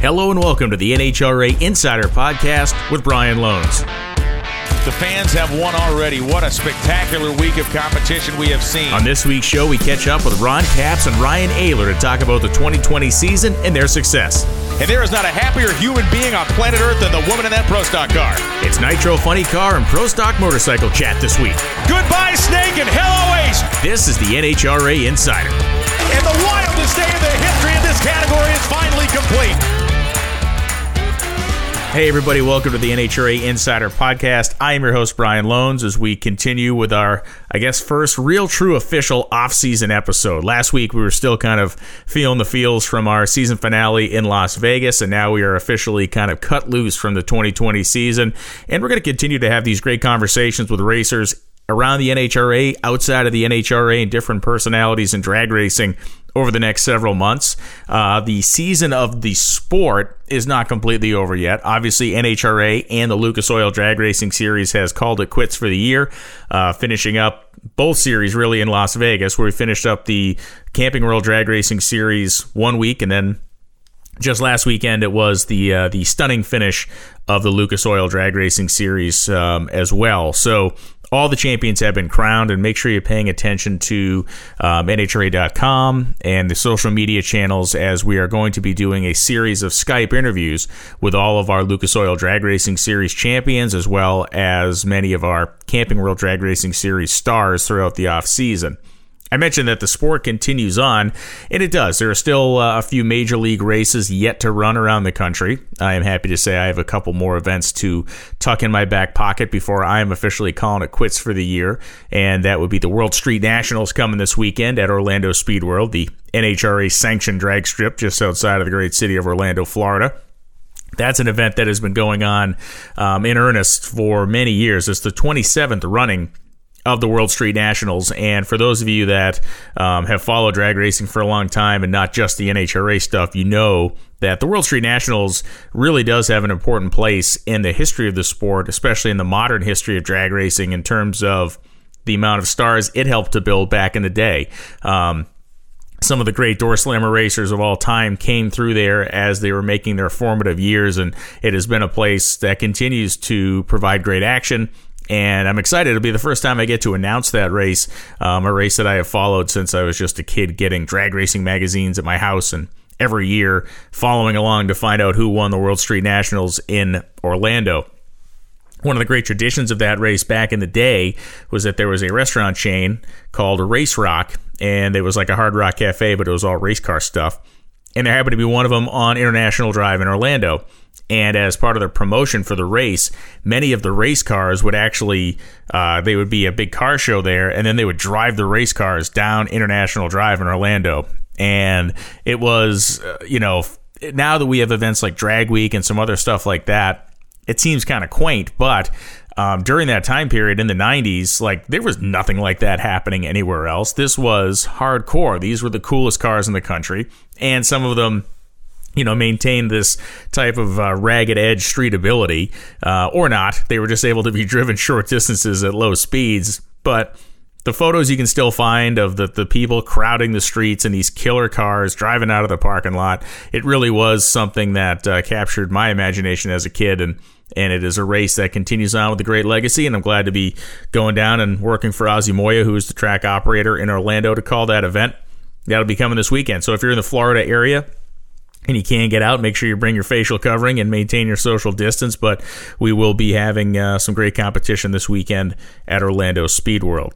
Hello and welcome to the NHRA Insider Podcast with Brian Lohnes. The fans have won already. What a spectacular week of competition we have seen. On this week's show, we catch up with Ron Capps and Ryan Oehler to talk about the 2020 season and their success. And there is not a happier human being on planet Earth than the woman in that Pro Stock car. It's Nitro Funny Car and Pro Stock Motorcycle Chat this week. Goodbye, Snake, and hello, Ace. This is the NHRA Insider. And the wildest day in the history of this category is finally complete. Hey, everybody, welcome to the NHRA Insider Podcast. I am your host, Brian Lohnes, as we continue with our, I guess, first real, true, official off-season episode. Last week, we were still kind of feeling the feels from our season finale in Las Vegas, and now we are officially kind of cut loose from the 2020 season. And we're going to continue to have these great conversations with racers around the NHRA, outside of the NHRA, and different personalities in drag racing over the next several months. Uh, the season of the sport is not completely over yet. Obviously, NHRA and the Lucas Oil Drag Racing Series has called it quits for the year, uh, finishing up both series really in Las Vegas, where we finished up the Camping World Drag Racing Series one week, and then just last weekend it was the uh, the stunning finish of the Lucas Oil Drag Racing Series um, as well. So all the champions have been crowned, and make sure you're paying attention to um, NHRA.com and the social media channels as we are going to be doing a series of Skype interviews with all of our Lucas Oil Drag Racing Series champions, as well as many of our Camping World Drag Racing Series stars throughout the off season. I mentioned that the sport continues on, and it does. There are still uh, a few major league races yet to run around the country. I am happy to say I have a couple more events to tuck in my back pocket before I am officially calling it quits for the year, and that would be the World Street Nationals coming this weekend at Orlando Speed World, the NHRA sanctioned drag strip just outside of the great city of Orlando, Florida. That's an event that has been going on um, in earnest for many years. It's the 27th running of the World Street Nationals. And for those of you that um, have followed drag racing for a long time and not just the NHRA stuff, you know that the World Street Nationals really does have an important place in the history of the sport, especially in the modern history of drag racing in terms of the amount of stars it helped to build back in the day. Um, some of the great door slammer racers of all time came through there as they were making their formative years, and it has been a place that continues to provide great action and I'm excited. It'll be the first time I get to announce that race, um, a race that I have followed since I was just a kid, getting drag racing magazines at my house and every year following along to find out who won the World Street Nationals in Orlando. One of the great traditions of that race back in the day was that there was a restaurant chain called Race Rock, and it was like a hard rock cafe, but it was all race car stuff. And there happened to be one of them on International Drive in Orlando. And as part of the promotion for the race, many of the race cars would actually, uh, they would be a big car show there, and then they would drive the race cars down International Drive in Orlando. And it was, uh, you know, now that we have events like Drag Week and some other stuff like that, it seems kind of quaint, but um, during that time period in the 90s, like there was nothing like that happening anywhere else. This was hardcore. These were the coolest cars in the country, and some of them you know, maintain this type of uh, ragged edge street ability, uh, or not. They were just able to be driven short distances at low speeds. But the photos you can still find of the, the people crowding the streets and these killer cars driving out of the parking lot, it really was something that uh, captured my imagination as a kid. And, and it is a race that continues on with a great legacy. And I'm glad to be going down and working for Ozzy Moya, who is the track operator in Orlando, to call that event. That'll be coming this weekend. So if you're in the Florida area, and you can get out, make sure you bring your facial covering and maintain your social distance. But we will be having uh, some great competition this weekend at Orlando Speed World.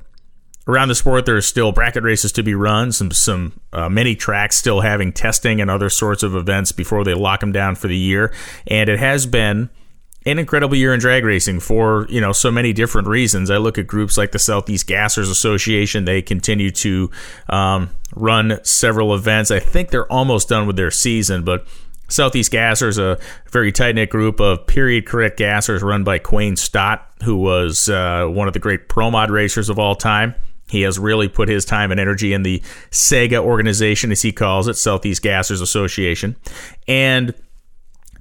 Around the sport, there are still bracket races to be run. Some some uh, many tracks still having testing and other sorts of events before they lock them down for the year. And it has been an incredible year in drag racing for you know so many different reasons. I look at groups like the Southeast Gassers Association; they continue to um, run several events. I think they're almost done with their season, but Southeast Gassers, a very tight knit group of period correct gassers run by Quain Stott, who was uh, one of the great pro mod racers of all time. He has really put his time and energy in the SEGA organization, as he calls it, Southeast Gassers Association. And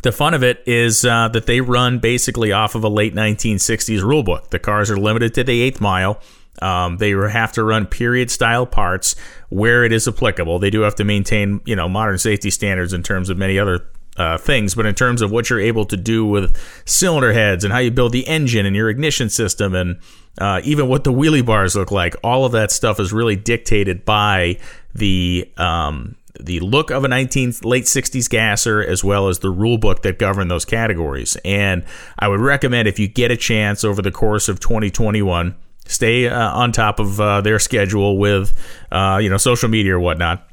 the fun of it is uh, that they run basically off of a late 1960s rulebook. The cars are limited to the eighth mile. Um, they have to run period style parts where it is applicable. They do have to maintain, you know, modern safety standards in terms of many other uh, things, but in terms of what you're able to do with cylinder heads and how you build the engine and your ignition system and uh, even what the wheelie bars look like, all of that stuff is really dictated by the um, the look of a 19 late 60s gasser as well as the rule book that govern those categories. And I would recommend if you get a chance over the course of 2021, stay uh, on top of uh, their schedule with uh, you know social media or whatnot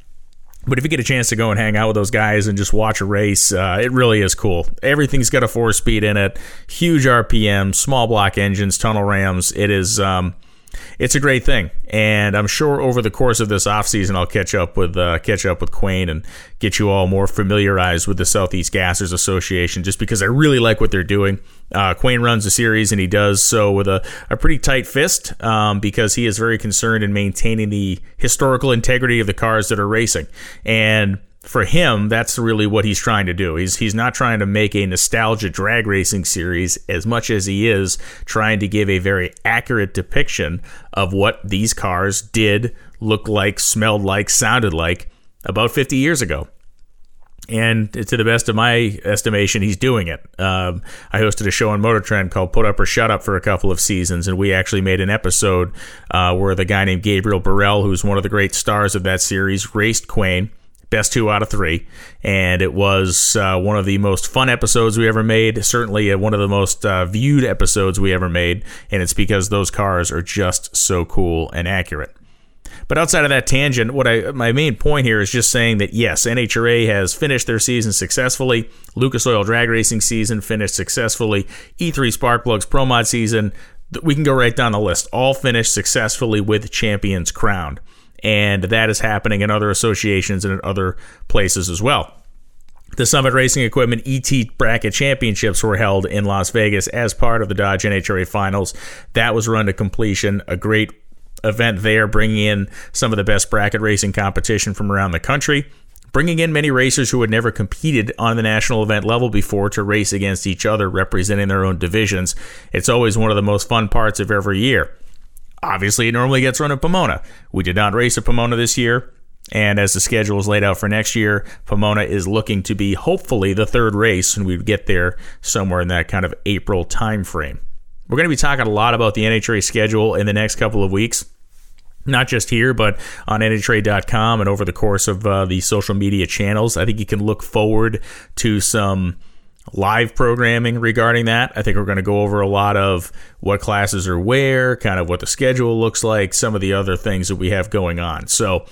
but if you get a chance to go and hang out with those guys and just watch a race, uh, it really is cool. Everything's got a four speed in it, huge RPM, small block engines, tunnel rams. It is. Um, it's a great thing, and I'm sure over the course of this off season, I'll catch up with uh, catch up with Quain and get you all more familiarized with the Southeast Gassers Association, just because I really like what they're doing. Uh, Quain runs a series, and he does so with a, a pretty tight fist um, because he is very concerned in maintaining the historical integrity of the cars that are racing, and for him, that's really what he's trying to do. He's he's not trying to make a nostalgia drag racing series as much as he is trying to give a very accurate depiction of what these cars did look like, smelled like, sounded like about 50 years ago. And to the best of my estimation, he's doing it. Um, I hosted a show on Motor Trend called Put Up or Shut Up for a couple of seasons, and we actually made an episode uh, where the guy named Gabriel Burrell, who's one of the great stars of that series, raced Quain best two out of three. And it was uh, one of the most fun episodes we ever made. Certainly uh, one of the most uh, viewed episodes we ever made. And it's because those cars are just so cool and accurate. But outside of that tangent, what I my main point here is just saying that yes, NHRA has finished their season successfully. Lucas Oil Drag Racing season finished successfully. E3 Sparkplugs Pro Mod season, we can go right down the list. All finished successfully with champions crowned and that is happening in other associations and in other places as well. The Summit Racing Equipment ET Bracket Championships were held in Las Vegas as part of the Dodge NHRA Finals. That was run to completion. A great event there, bringing in some of the best bracket racing competition from around the country, bringing in many racers who had never competed on the national event level before to race against each other, representing their own divisions. It's always one of the most fun parts of every year. Obviously, it normally gets run at Pomona. We did not race at Pomona this year. And as the schedule is laid out for next year, Pomona is looking to be hopefully the third race, and we'd get there somewhere in that kind of April timeframe. We're going to be talking a lot about the NHRA schedule in the next couple of weeks not just here, but on NHRA.com and over the course of uh, the social media channels. I think you can look forward to some live programming regarding that. I think we're going to go over a lot of what classes are where, kind of what the schedule looks like, some of the other things that we have going on. So,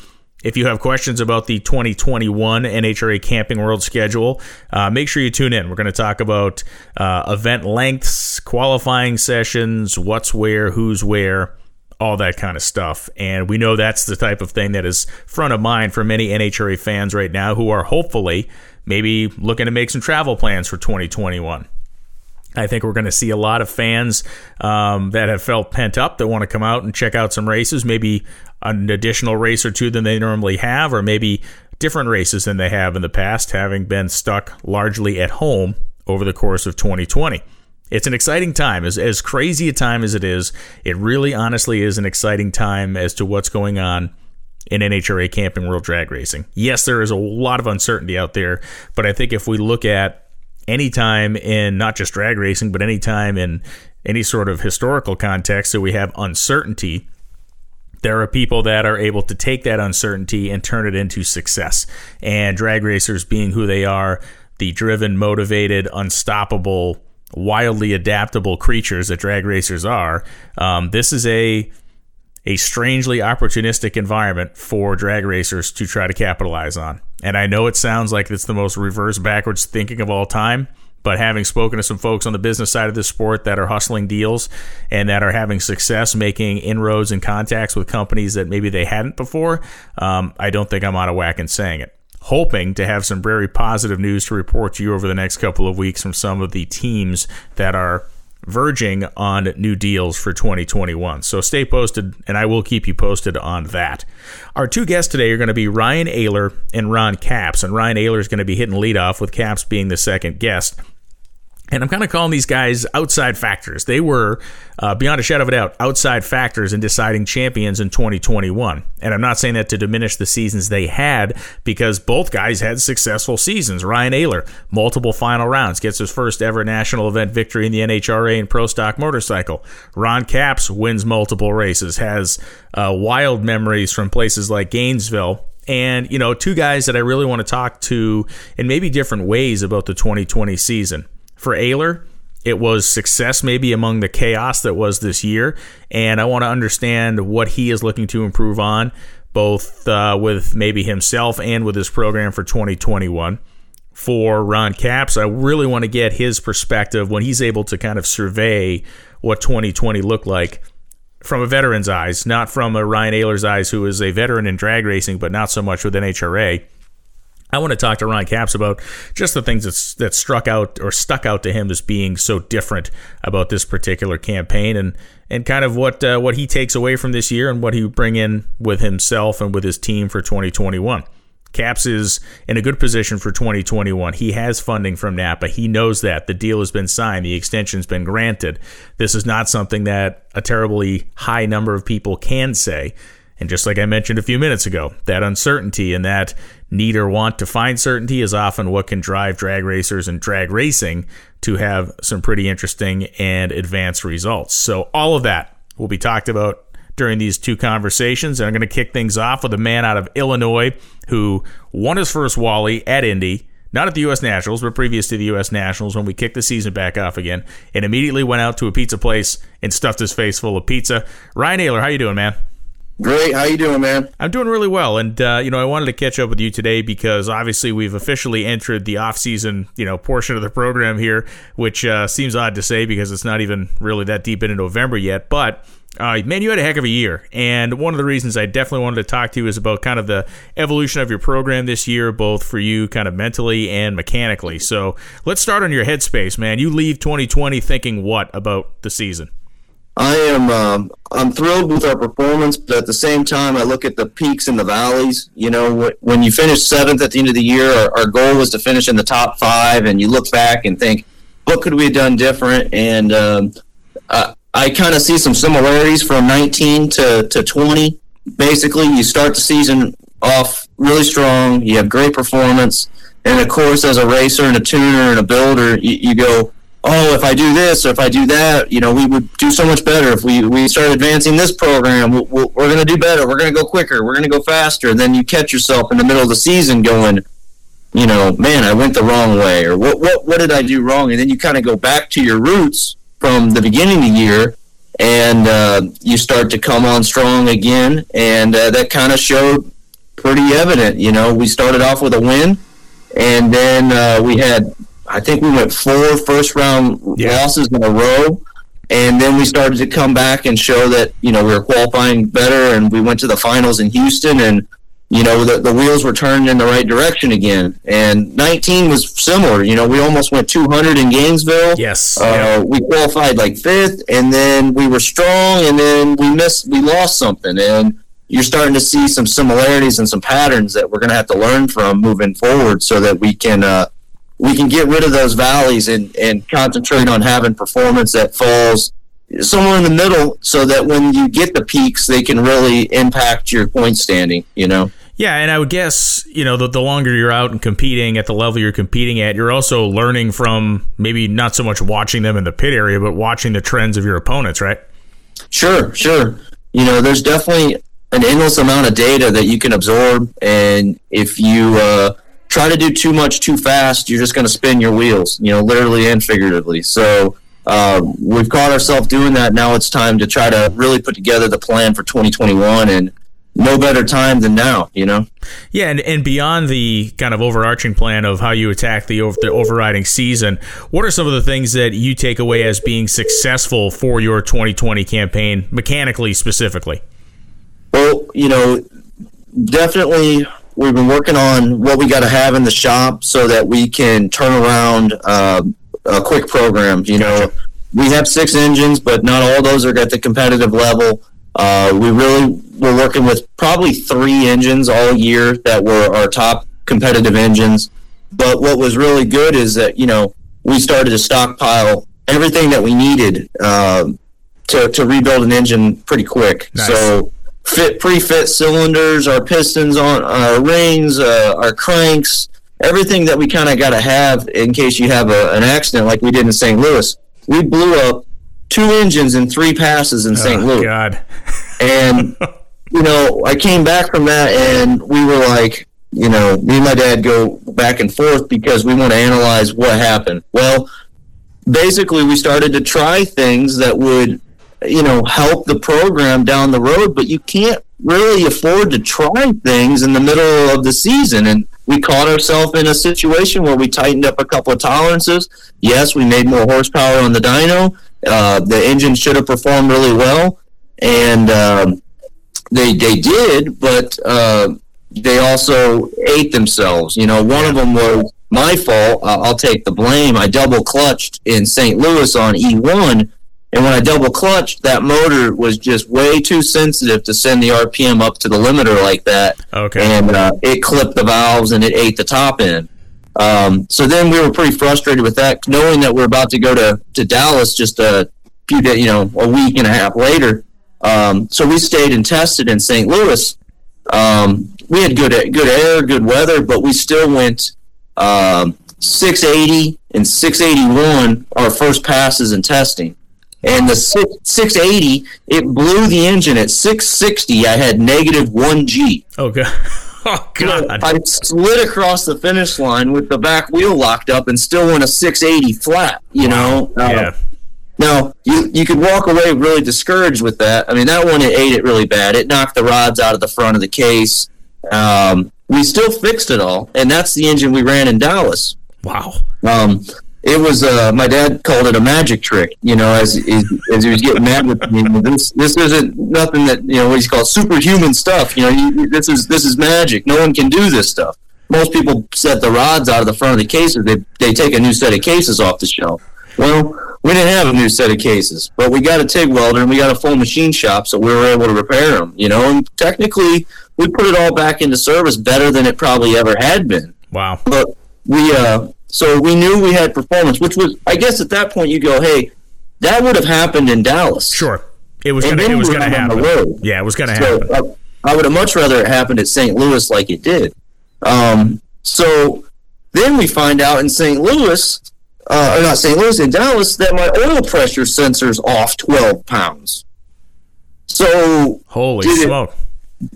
if you have questions about the 2021 NHRA Camping World schedule, uh, make sure you tune in. We're going to talk about uh, event lengths, qualifying sessions, what's where, who's where, all that kind of stuff. And we know that's the type of thing that is front of mind for many NHRA fans right now who are hopefully maybe looking to make some travel plans for 2021. I think we're going to see a lot of fans um, that have felt pent up that want to come out and check out some races, maybe an additional race or two than they normally have, or maybe different races than they have in the past, having been stuck largely at home over the course of 2020. It's an exciting time. As, as crazy a time as it is, it really honestly is an exciting time as to what's going on in NHRA Camping World Drag Racing. Yes, there is a lot of uncertainty out there, but I think if we look at any time in not just drag racing, but any time in any sort of historical context that we have uncertainty, there are people that are able to take that uncertainty and turn it into success. And drag racers being who they are, the driven, motivated, unstoppable, wildly adaptable creatures that drag racers are, um, this is a a strangely opportunistic environment for drag racers to try to capitalize on. And I know it sounds like it's the most reverse backwards thinking of all time, but having spoken to some folks on the business side of this sport that are hustling deals and that are having success making inroads and contacts with companies that maybe they hadn't before, um, I don't think I'm out of whack in saying it. Hoping to have some very positive news to report to you over the next couple of weeks from some of the teams that are verging on new deals for 2021. So stay posted, and I will keep you posted on that. Our two guests today are going to be Ryan Oehler and Ron Capps, and Ryan Oehler is going to be hitting leadoff with Capps being the second guest. And I'm kind of calling these guys outside factors. They were, uh, beyond a shadow of a doubt, outside factors in deciding champions in 2021. And I'm not saying that to diminish the seasons they had, because both guys had successful seasons. Ryan Oehler, multiple final rounds, gets his first ever national event victory in the NHRA and Pro Stock Motorcycle. Ron Capps wins multiple races, has uh, wild memories from places like Gainesville and you know two guys that I really want to talk to in maybe different ways about the 2020 season. For Oehler, it was success maybe among the chaos that was this year, and I want to understand what he is looking to improve on, both uh, with maybe himself and with his program for 2021. For Ron Capps, I really want to get his perspective when he's able to kind of survey what 2020 looked like from a veteran's eyes, not from a Ryan Oehler's eyes, who is a veteran in drag racing, but not so much with NHRA. I want to talk to Ron Capps about just the things that's, that struck out or stuck out to him as being so different about this particular campaign, and and kind of what uh, what he takes away from this year and what he bring in with himself and with his team for 2021. Capps is in a good position for 2021. He has funding from Napa. He knows that. The deal has been signed. The extension's been granted. This is not something that a terribly high number of people can say. And just like I mentioned a few minutes ago, that uncertainty and that need or want to find certainty is often what can drive drag racers and drag racing to have some pretty interesting and advanced results. So, all of that will be talked about during these two conversations. And I'm going to kick things off with a man out of Illinois who won his first Wally at Indy, not at the U.S. Nationals, but previous to the U.S. Nationals when we kicked the season back off again, and immediately went out to a pizza place and stuffed his face full of pizza. Ryan Oehler, how you doing, man? Great. How you doing, man? I'm doing really well, and uh, you know I wanted to catch up with you today because obviously we've officially entered the off-season, you know, portion of the program here, which uh, seems odd to say because it's not even really that deep into November yet, but uh, man, you had a heck of a year. And one of the reasons I definitely wanted to talk to you is about kind of the evolution of your program this year, both for you kind of mentally and mechanically. So let's start on your headspace, man. You leave 2020 thinking what about the season? I am um, I'm thrilled with our performance, but at the same time, I look at the peaks and the valleys. You know, when you finish seventh at the end of the year, our, our goal was to finish in the top five, and you look back and think, what could we have done different? And um, uh, I kind of see some similarities from 19 to, to 20. Basically, you start the season off really strong, you have great performance, and of course, as a racer and a tuner and a builder, you, you go, oh, if I do this or if I do that, you know, we would do so much better if we, we start advancing this program. we we we're going to do better. We're going to go quicker. We're going to go faster. And then you catch yourself in the middle of the season going, you know, man, I went the wrong way, or what, what, what did I do wrong? And then you kind of go back to your roots from the beginning of the year and uh, you start to come on strong again. And uh, that kind of showed pretty evident. You know, we started off with a win, and then uh, we had, I think we went four first round yeah. losses in a row. And then we started to come back and show that, you know, we were qualifying better and we went to the finals in Houston and you know, the, the wheels were turned in the right direction again. And 19 was similar. You know, we almost went 200 in Gainesville. Yes. Uh, yeah. We qualified like fifth, and then we were strong, and then we missed, we lost something. And you're starting to see some similarities and some patterns that we're going to have to learn from moving forward so that we can. Uh, we can get rid of those valleys and, and concentrate on having performance that falls somewhere in the middle so that when you get the peaks they can really impact your point standing you know yeah, and I would guess, you know, the, the longer you're out and competing at the level you're competing at, you're also learning from maybe not so much watching them in the pit area, but watching the trends of your opponents, right? Sure, sure. You know, there's definitely an endless amount of data that you can absorb, and if you uh, try to do too much too fast, you're just going to spin your wheels, you know, literally and figuratively. So uh, we've caught ourselves doing that. Now it's time to try to really put together the plan for 2021 and no better time than now, you know? Yeah, and, and beyond the kind of overarching plan of how you attack the, over, the overriding season, what are some of the things that you take away as being successful for your 2020 campaign, mechanically specifically? Well, you know, definitely we've been working on what we got to have in the shop so that we can turn around uh, a quick program. You know, we have six engines, but not all those are at the competitive level. Uh, we really were working with probably three engines all year that were our top competitive engines. But what was really good is that, you know, we started to stockpile everything that we needed uh, to to rebuild an engine pretty quick. Nice. So fit pre-fit cylinders, our pistons on our rings, uh, our cranks, everything that we kind of got to have in case you have a, an accident like we did in St. Louis. We blew up two engines in three passes in St. Oh, Louis, God. and you know I came back from that and we were like, you know, me and my dad go back and forth because we want to analyze what happened. Well, basically we started to try things that would you know help the program down the road but you can't really afford to try things in the middle of the season. And we caught ourselves in a situation where we tightened up a couple of tolerances. Yes we made more horsepower on the dyno. Uh, the engine should have performed really well. And um, they they did but uh, they also ate themselves. You know one of them was my fault. I'll take the blame. I double clutched in st louis on e1 and when I double clutched, that motor was just way too sensitive to send the RPM up to the limiter like that. Okay. And uh, it clipped the valves and it ate the top end. Um, so then we were pretty frustrated with that, knowing that we're about to go to, to Dallas just a few days, you know, a week and a half later. Um, so we stayed and tested in St. Louis. Um, we had good good air, good weather, but we still went um, 680 and 681 our first passes in testing and the 680 it blew the engine at 660 i had negative 1g oh god oh god. I slid across the finish line with the back wheel locked up and still went a 680 flat you know? Uh, yeah. Now you you could walk away really discouraged with that. I mean that one it ate it really bad. It knocked the rods out of the front of the case. Um, we still fixed it all and that's the engine we ran in dallas. Wow. Um, it was uh, my dad called it a magic trick. You know, as as, as he was getting mad with me. This this isn't nothing that you know what he's called superhuman stuff. You know, you, this is this is magic. No one can do this stuff. Most people set the rods out of the front of the cases. They they take a new set of cases off the shelf. Well, we didn't have a new set of cases, but we got a TIG welder and we got a full machine shop, so we were able to repair them. You know, and technically we put it all back into service better than it probably ever had been. wow But we uh so we knew we had performance, which was, I guess, at that point you go, hey, that would have happened in Dallas. sure it was gonna it was gonna on the happen road. yeah it was gonna So happen uh, I would have much rather it happened at St. Louis like it did. Um, so then we find out in St. Louis, uh, or not St. Louis, in Dallas, that my oil pressure sensor's off 12 pounds. So holy Did it- smoke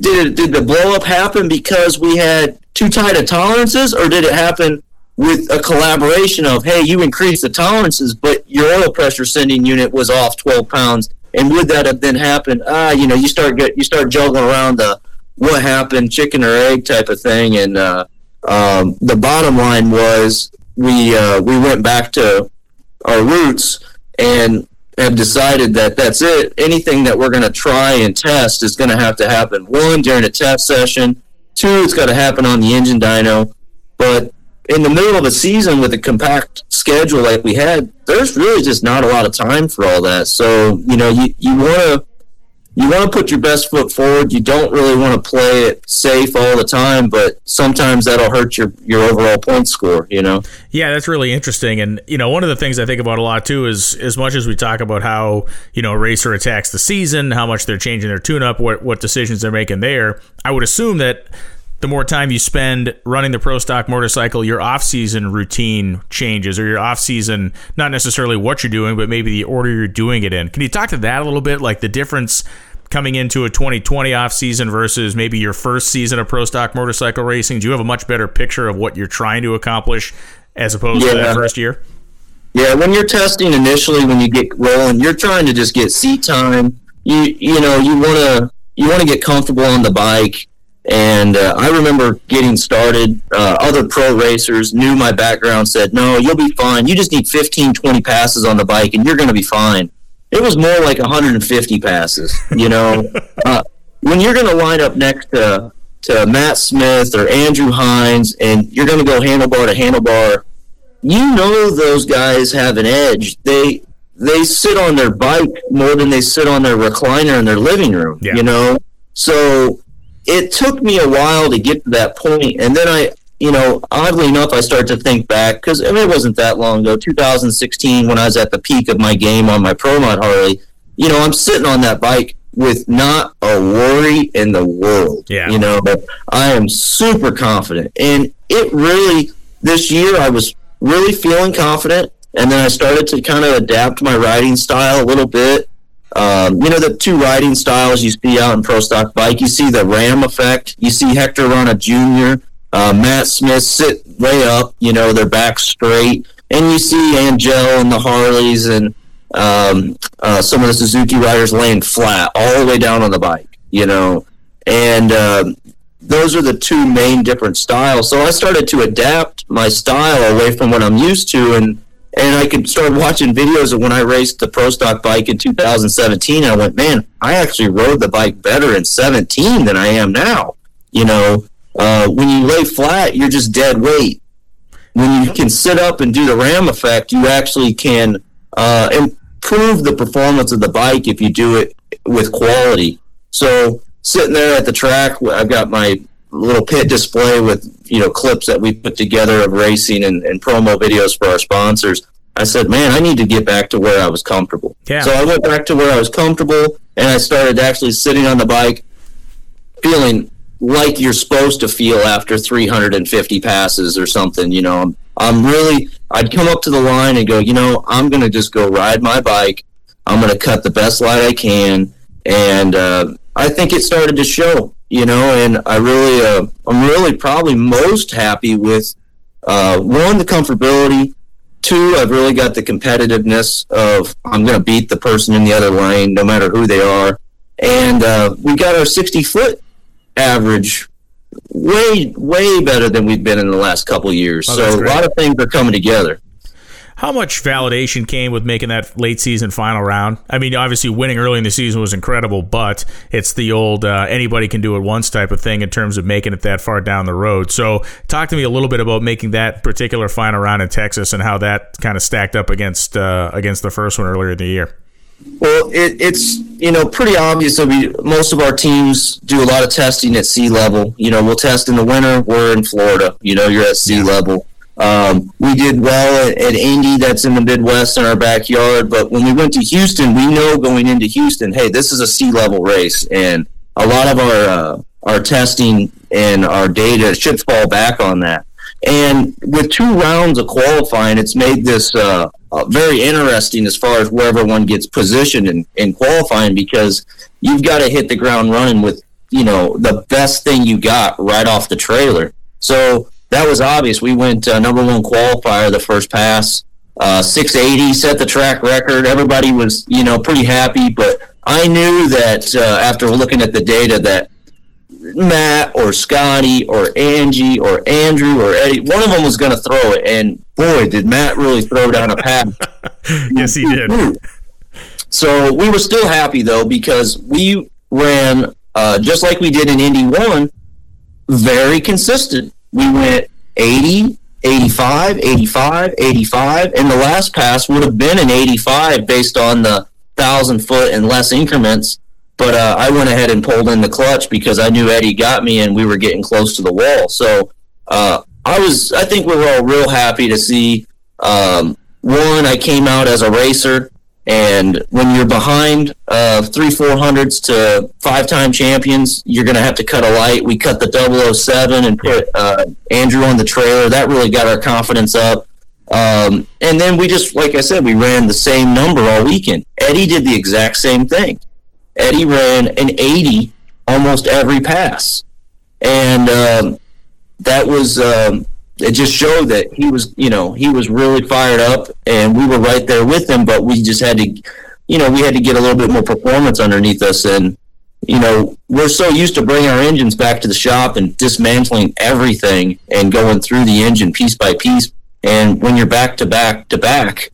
did it, did the blow up happen because we had too tight of tolerances, or did it happen with a collaboration of hey, you increased the tolerances, but your oil pressure sending unit was off 12 pounds, and would that have then happened? Ah, you know, you start get you start juggling around the what happened, chicken or egg type of thing, and uh, um, the bottom line was we uh, we went back to our roots and have decided that that's it. Anything that we're going to try and test is going to have to happen one during a test session. Two, it's got to happen on the engine dyno. But in the middle of a season with a compact schedule like we had, there's really just not a lot of time for all that. So you know, you you want to you want to put your best foot forward. You don't really want to play it safe all the time, but sometimes that'll hurt your your overall point score. You know. Yeah, that's really interesting. And, you know, one of the things I think about a lot too is as much as we talk about how, you know, racer attacks the season, how much they're changing their tune up, what, what decisions they're making there, I would assume that the more time you spend running the pro stock motorcycle, your off season routine changes or your off season, not necessarily what you're doing, but maybe the order you're doing it in. Can you talk to that a little bit? Like the difference coming into a 2020 off season versus maybe your first season of pro stock motorcycle racing? Do you have a much better picture of what you're trying to accomplish as opposed to that first year? Yeah, when you're testing initially, when you get rolling, you're trying to just get seat time. You you know you want to you want to get comfortable on the bike. And uh, I remember getting started. Uh, other pro racers knew my background. Said, "No, you'll be fine. You just need 15, 20 passes on the bike, and you're going to be fine." It was more like 150 passes. You know, uh, when you're going to line up next to to Matt Smith or Andrew Hines, and you're going to go handlebar to handlebar you know those guys have an edge. They they sit on their bike more than they sit on their recliner in their living room. Yeah. You know, so it took me a while to get to that point, and then I, you know, oddly enough, I started to think back because I mean, it wasn't that long ago, 2016, when I was at the peak of my game on my Pro Mod Harley. You know, I'm sitting on that bike with not a worry in the world. Yeah. You know, I am super confident. And it really, this year, I was really feeling confident. And then I started to kind of adapt my riding style a little bit. Um, you know, the two riding styles you see out in Pro Stock Bike, you see the Ram effect. You see Hector Arana Jr., uh, Matt Smith sit way up, you know, their back straight. And you see Angel and the Harleys and um, uh, some of the Suzuki riders laying flat all the way down on the bike, you know, and um, those are the two main different styles. So I started to adapt my style away from what I'm used to, and and I could start watching videos of when I raced the Pro Stock bike in 2017. And I went, man, I actually rode the bike better in 17 than I am now. You know, uh, when you lay flat, you're just dead weight. When you can sit up and do the ram effect, you actually can uh, improve the performance of the bike if you do it with quality. So sitting there at the track, I've got my little pit display with you know clips that we put together of racing and, and promo videos for our sponsors. I said, man, I need to get back to where I was comfortable. Yeah. So I went back to where I was comfortable, and I started actually sitting on the bike, feeling like you're supposed to feel after 350 passes or something. You know, I'm, I'm really, I'd come up to the line and go, you know, I'm going to just go ride my bike. I'm going to cut the best light I can. And uh, I think it started to show, you know, and I really, uh, I'm really probably most happy with uh, one, the comfortability. Two, I've really got the competitiveness of I'm going to beat the person in the other lane, no matter who they are. And uh, we got our 60 foot average way way better than we've been in the last couple of years. Oh, so a lot of things are coming together. How much validation came with making that late season final round? I mean, obviously winning early in the season was incredible, but it's the old uh, anybody can do it once type of thing in terms of making it that far down the road. So, talk to me a little bit about making that particular final round in Texas and how that kind of stacked up against uh, against the first one earlier in the year. Well, it, it's you know pretty obvious that we most of our teams do a lot of testing at sea level. You know, we'll test in the winter. We're in Florida. You know, you're at sea level. Um, we did well at, at Indy, that's in the Midwest in our backyard. But when we went to Houston, we know going into Houston, hey, this is a sea level race, and a lot of our uh, our testing and our data should fall back on that. And with two rounds of qualifying, it's made this uh, uh, very interesting as far as where everyone gets positioned in, in qualifying because you've got to hit the ground running with you know the best thing you got right off the trailer. So that was obvious. We went uh, number one qualifier the first pass, uh, 680, set the track record. Everybody was you know pretty happy, but I knew that uh, after looking at the data that Matt or Scotty or Angie or Andrew or Eddie, one of them was going to throw it. And boy, did Matt really throw down a pass. yes, he did. So we were still happy though because we ran uh, just like we did in Indy One, very consistent. We went 80, 85, 85, 85, and the last pass would have been an 85 based on the thousand foot and less increments. But uh, I went ahead and pulled in the clutch because I knew Eddie got me and we were getting close to the wall. So uh, I was, I think we were all real happy to see. Um, one, I came out as a racer, and when you're behind uh, three, four hundreds to five time champions, you're going to have to cut a light. We cut the 007 and put uh, Andrew on the trailer. That really got our confidence up. Um, and then we just, like I said, we ran the same number all weekend. Eddie did the exact same thing. Eddie ran an 80 almost every pass. And um, that was, um, it just showed that he was, you know, he was really fired up and we were right there with him, but we just had to, you know, we had to get a little bit more performance underneath us. And, you know, we're so used to bringing our engines back to the shop and dismantling everything and going through the engine piece by piece. And when you're back to back to back,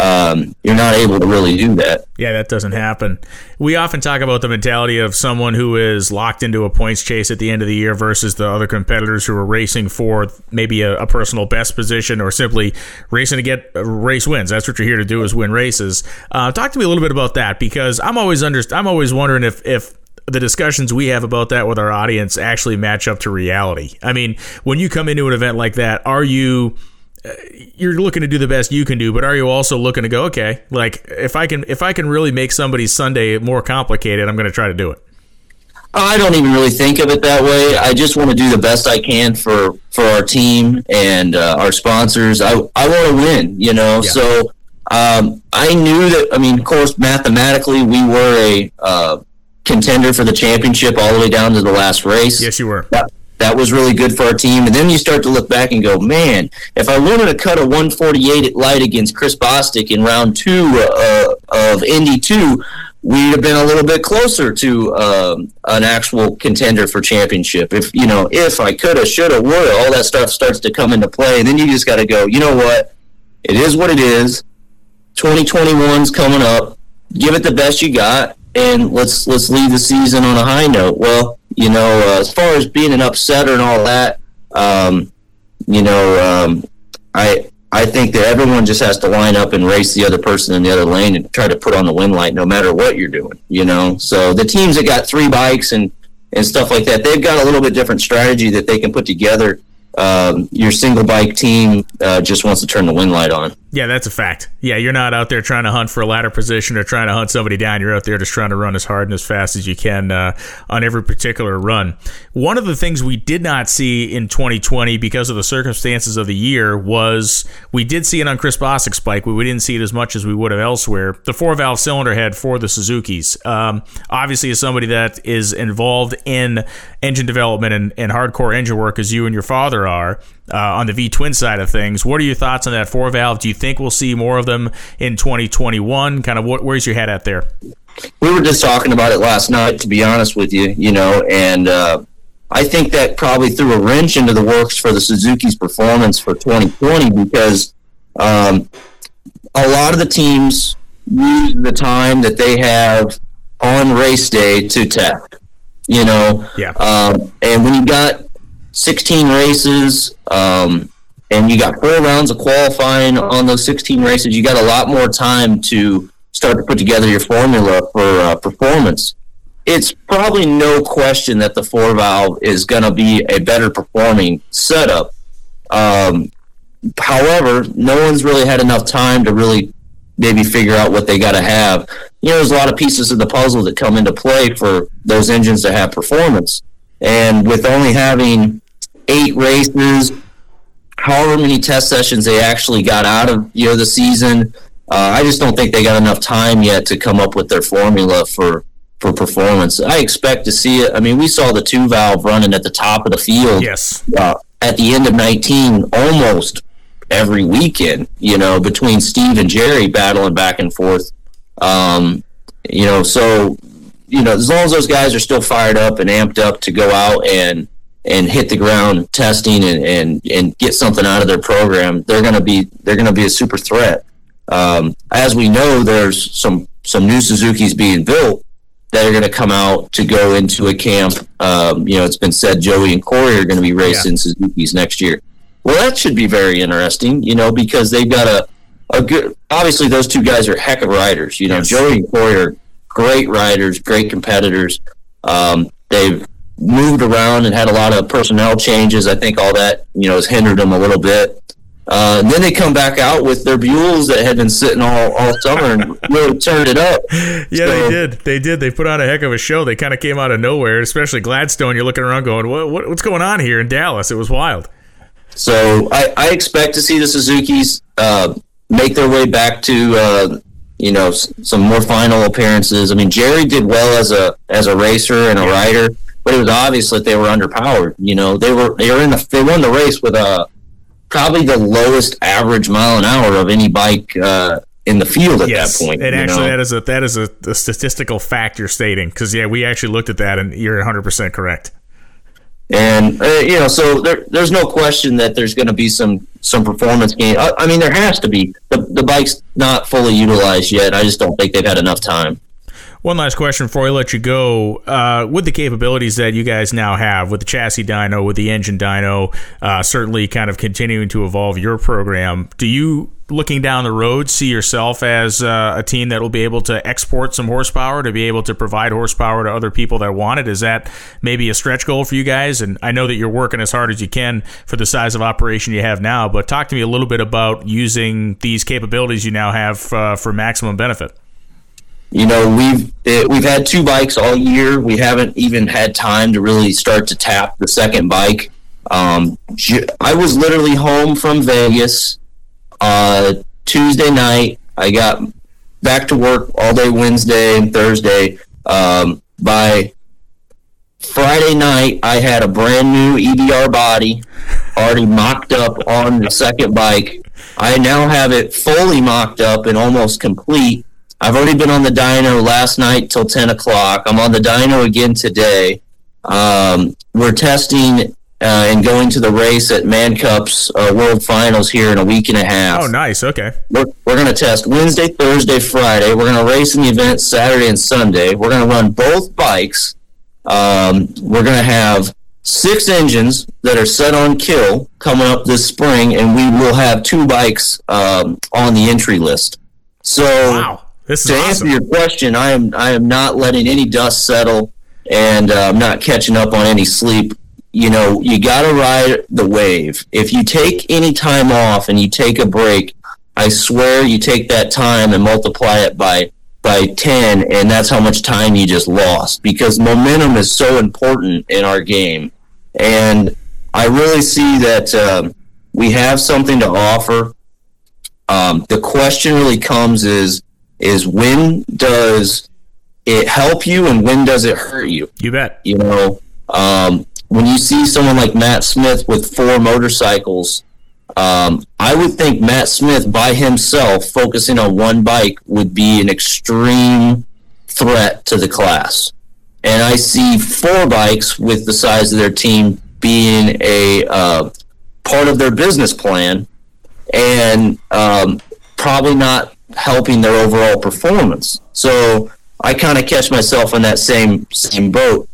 um, you're not able to really do that. Yeah, that doesn't happen. We often talk about the mentality of someone who is locked into a points chase at the end of the year versus the other competitors who are racing for maybe a, a personal best position or simply racing to get uh, race wins. That's what you're here to do is win races. Uh, talk to me a little bit about that because I'm always under I'm always wondering if if the discussions we have about that with our audience actually match up to reality. I mean, when you come into an event like that, are you you're looking to do the best you can do, but are you also looking to go, okay, like if I can if I can really make somebody's Sunday more complicated, I'm going to try to do it. I don't even really think of it that way. I just want to do the best I can for for our team and uh, our sponsors. I I want to win, you know. Yeah. So um, I knew that. I mean, of course, mathematically, we were a uh, contender for the championship all the way down to the last race. Yes, you were. That, that was really good for our team. And then you start to look back and go, man, if I wanted to cut a 148 at light against Chris Bostick in round two uh, of Indy 2, we'd have been a little bit closer to um, an actual contender for championship. If you know, if I coulda, shoulda, woulda, all that stuff starts to come into play, and then you just got to go. You know what? It is what it is. 2021's coming up. Give it the best you got, and let's let's leave the season on a high note. Well, you know, uh, as far as being an upsetter and all that, um, you know, um, I I think that everyone just has to line up and race the other person in the other lane and try to put on the win light no matter what you're doing, you know? So the teams that got three bikes and, and stuff like that, they've got a little bit different strategy that they can put together um, your single bike team uh, just wants to turn the wind light on. Yeah, that's a fact. Yeah, you're not out there trying to hunt for a ladder position or trying to hunt somebody down. You're out there just trying to run as hard and as fast as you can uh, on every particular run. One of the things we did not see in 2020 because of the circumstances of the year was we did see it on Chris Bostick's bike, but we didn't see it as much as we would have elsewhere. The four valve cylinder head for the Suzuki's. Um, obviously, as somebody that is involved in engine development and, and hardcore engine work as you and your father are uh, on the V twin side of things. What are your thoughts on that four valve? Do you think we'll see more of them in 2021? Kind of what, where's your head at there? We were just talking about it last night, to be honest with you, you know, and uh, I think that probably threw a wrench into the works for the Suzuki's performance for 2020 because um, a lot of the teams use the time that they have on race day to test. You know, yeah. Um, and when you got 16 races, um, and you got four rounds of qualifying on those 16 races. You got a lot more time to start to put together your formula for uh, performance. It's probably no question that the four valve is going to be a better performing setup. Um, however, no one's really had enough time to really maybe figure out what they got to have. You know, there's a lot of pieces of the puzzle that come into play for those engines to have performance. And with only having eight races, however many test sessions they actually got out of you know the season, uh, I just don't think they got enough time yet to come up with their formula for for performance. I expect to see it. I mean, we saw the two valve running at the top of the field. Yes. Uh, at the end of 19, almost every weekend, you know, between Steve and Jerry battling back and forth. Um, you know, so you know, as long as those guys are still fired up and amped up to go out and and hit the ground testing and, and, and get something out of their program, they're gonna be they're gonna be a super threat. Um, as we know, there's some some new Suzuki's being built that are going to come out to go into a camp. Um, you know, it's been said Joey and Corey are going to be racing yeah. Suzuki's next year. Well, that should be very interesting, you know, because they've got a, a good. Obviously, those two guys are heck of riders. You know, yes. Joey and Corey are great riders, great competitors. Um, they've moved around and had a lot of personnel changes. I think all that you know has hindered them a little bit. Uh, then they come back out with their Buells that had been sitting all, all summer and really turned it up. Yeah, so, they did. They did. They put on a heck of a show. They kind of came out of nowhere, especially Gladstone. You're looking around going, what, what, what's going on here in Dallas? It was wild. So I, I expect to see the Suzuki's uh, make their way back to uh, you know some more final appearances. I mean, Jerry did well as a as a racer and a rider, but it was obvious that they were underpowered. You know, they were they were in the they won the race with a probably the lowest average mile an hour of any bike uh, in the field at yes, that point. And actually, know? that is a that is a, a statistical fact you're stating because yeah, we actually looked at that, and you're 100 percent correct. And uh, you know, so there, there's no question that there's going to be some some performance gain. I, I, mean, there has to be. The the bike's not fully utilized yet. I just don't think they've had enough time. One last question before I let you go. Uh, with the capabilities that you guys now have with the chassis dyno, with the engine dyno, uh, certainly kind of continuing to evolve your program, do you, looking down the road, see yourself as uh, a team that will be able to export some horsepower to be able to provide horsepower to other people that want it? Is that maybe a stretch goal for you guys? And I know that you're working as hard as you can for the size of operation you have now, but talk to me a little bit about using these capabilities you now have uh, for maximum benefit. You know, we've it, we've had two bikes all year. We haven't even had time to really start to tap the second bike. Um, I was literally home from Vegas uh, Tuesday night. I got back to work all day Wednesday and Thursday. Um, by Friday night, I had a brand new EBR body already mocked up on the second bike. I now have it fully mocked up and almost complete. I've already been on the dyno last night till 10 o'clock. I'm on the dyno again today. Um, we're testing uh, and going to the race at Man Cups uh, World Finals here in a week and a half. Oh, nice. Okay. We're, we're going to test Wednesday, Thursday, Friday. We're going to race in the event Saturday and Sunday. We're going to run both bikes. Um, we're going to have six engines that are set on kill coming up this spring, and we will have two bikes um, on the entry list. So, wow. This to awesome. answer your question, I am I am not letting any dust settle, and uh, I'm not catching up on any sleep. You know, you got to ride the wave. If you take any time off and you take a break, I swear you take that time and multiply it by by 10 and that's how much time you just lost because momentum is so important in our game and i really see that um, we have something to offer um, the question really comes is is when does it help you and when does it hurt you? You bet. You know, um, when you see someone like Matt Smith with four motorcycles, um, I would think Matt Smith by himself, focusing on one bike, would be an extreme threat to the class. And I see four bikes with the size of their team being a uh, part of their business plan and um, probably not helping their overall performance. So I kind of catch myself in that same same boat.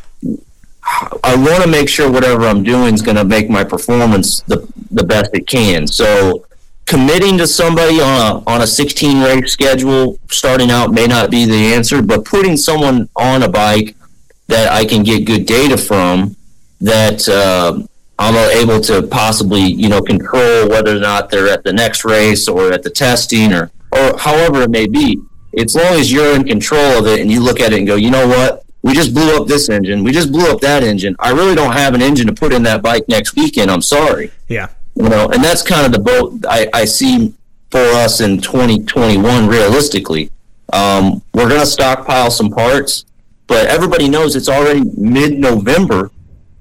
I want to make sure whatever I'm doing is going to make my performance the the best it can. So committing to somebody on a on a 16 race schedule starting out may not be the answer, but putting someone on a bike that I can get good data from that uh, I'm able to possibly you know control whether or not they're at the next race or at the testing or or however it may be. As long as you're in control of it and you look at it and go, you know what? We just blew up this engine. We just blew up that engine. I really don't have an engine to put in that bike next weekend. I'm sorry. Yeah. You know, and that's kind of the boat I, I see for us in 2021 realistically. Um, we're going to stockpile some parts, but everybody knows it's already mid November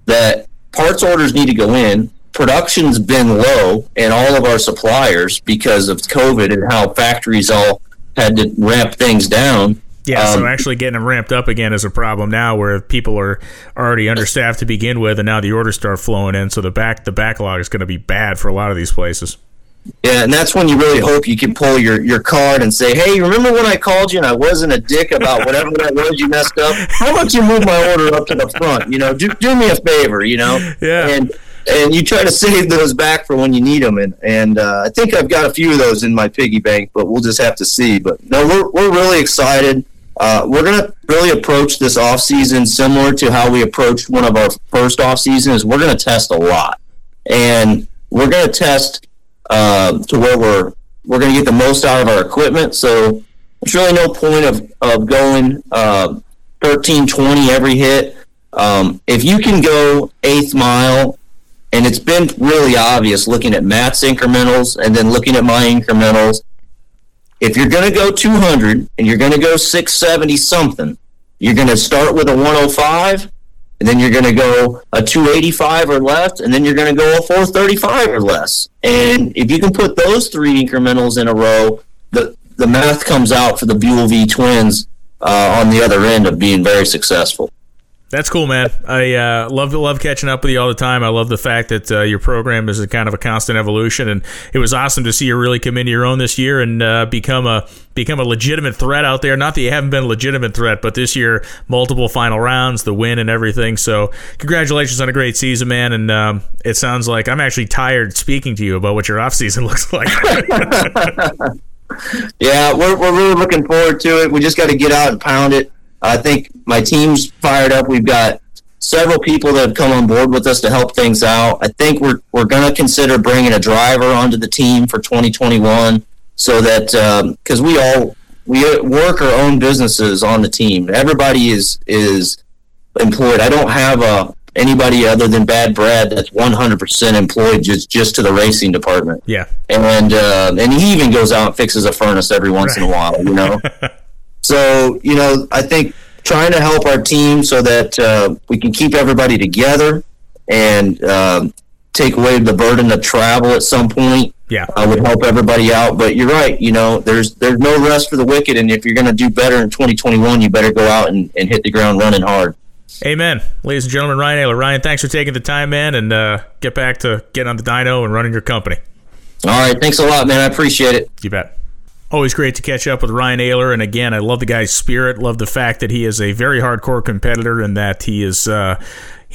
that parts orders need to go in production's been low in all of our suppliers because of COVID and how factories all had to ramp things down. Yeah, um, so actually getting them ramped up again is a problem now, where people are already understaffed to begin with, and now the orders start flowing in. So the back the backlog is going to be bad for a lot of these places. Yeah, and that's when you really hope you can pull your, your card and say, "Hey, remember when I called you and I wasn't a dick about whatever that was you messed up? How about you move my order up to the front? You know, do, do me a favor, you know." Yeah. And and you try to save those back for when you need them. And and uh, I think I've got a few of those in my piggy bank, but we'll just have to see. But no, we're we're really excited. Uh, we're gonna really approach this off season similar to how we approached one of our first off seasons. We're gonna test a lot, and we're gonna test uh, to where we're we're gonna get the most out of our equipment. So there's really no point of of going uh, 13, 20 every hit. Um, if you can go eighth mile and it's been really obvious looking at Matt's incrementals and then looking at my incrementals. If you're going to go 200 and you're going to go 670 something, you're going to start with a 105 and then you're going to go a 285 or less, and then you're going to go a 435 or less. And if you can put those three incrementals in a row, the the math comes out for the Buell V twins uh, on the other end of being very successful. That's cool, man. I uh, love love catching up with you all the time. I love the fact that uh, your program is a kind of a constant evolution, and it was awesome to see you really come into your own this year and uh, become a become a legitimate threat out there. Not that you haven't been a legitimate threat, but this year multiple final rounds, the win, and everything. So congratulations on a great season, man. And um, it sounds like I'm actually tired speaking to you about what your off season looks like. yeah, we're we're really looking forward to it. We just got to get out and pound it. I think my team's fired up. We've got several people that have come on board with us to help things out. I think we're we're going to consider bringing a driver onto the team for 2021, so that because um, we all we work our own businesses on the team. Everybody is is employed. I don't have a uh, anybody other than Bad Brad that's 100% employed just just to the racing department. Yeah, and uh, and he even goes out and fixes a furnace every once right. in a while. You know. So, you know, I think trying to help our team so that uh, we can keep everybody together and uh, take away the burden of travel at some point. Yeah, I would help everybody out. But you're right. You know, there's there's no rest for the wicked, and if you're going to do better in 2021, you better go out and, and hit the ground running hard. Amen. Ladies and gentlemen, Ryan Oehler. Ryan, thanks for taking the time, man, and uh, get back to getting on the dyno and running your company. All right. Thanks a lot, man. I appreciate it. You bet. Always great to catch up with Ryan Oehler. And again, I love the guy's spirit. Love the fact that he is a very hardcore competitor and that he is uh,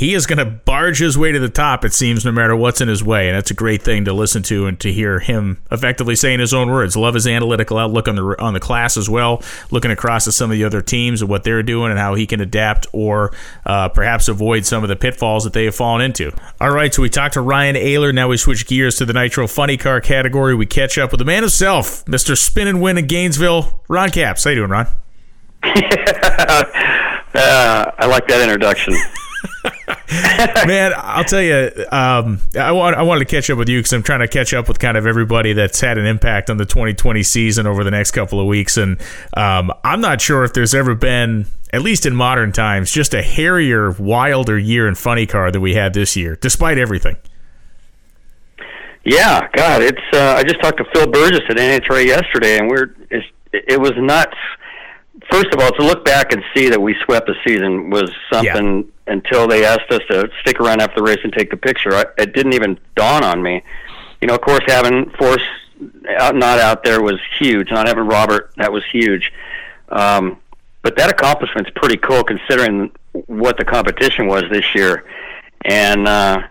he is going to barge his way to the top, it seems, no matter what's in his way. And that's a great thing to listen to and to hear him effectively saying his own words. Love his analytical outlook on the on the class as well, looking across at some of the other teams and what they're doing and how he can adapt or uh, perhaps avoid some of the pitfalls that they have fallen into. All right, so we talked to Ryan Oehler. Now we switch gears to the Nitro Funny Car category. We catch up with the man himself, Mr. Spin and Win in Gainesville, Ron Capps. How you doing, Ron? uh, I like that introduction. Man, I'll tell you, um, I want I wanted to catch up with you because I'm trying to catch up with kind of everybody that's had an impact on the 2020 season over the next couple of weeks, and um, I'm not sure if there's ever been, at least in modern times, just a hairier, wilder year in funny car that we had this year, despite everything. Yeah, God, it's. Uh, I just talked to Phil Burgess at NHRA yesterday, and we're. it was nuts first of all, to look back and see that we swept the season was something yeah. until they asked us to stick around after the race and take the picture. I, it didn't even dawn on me. You know, of course, having Force out, not out there was huge. Not having Robert, that was huge. Um, but that accomplishment's pretty cool considering what the competition was this year. And uh,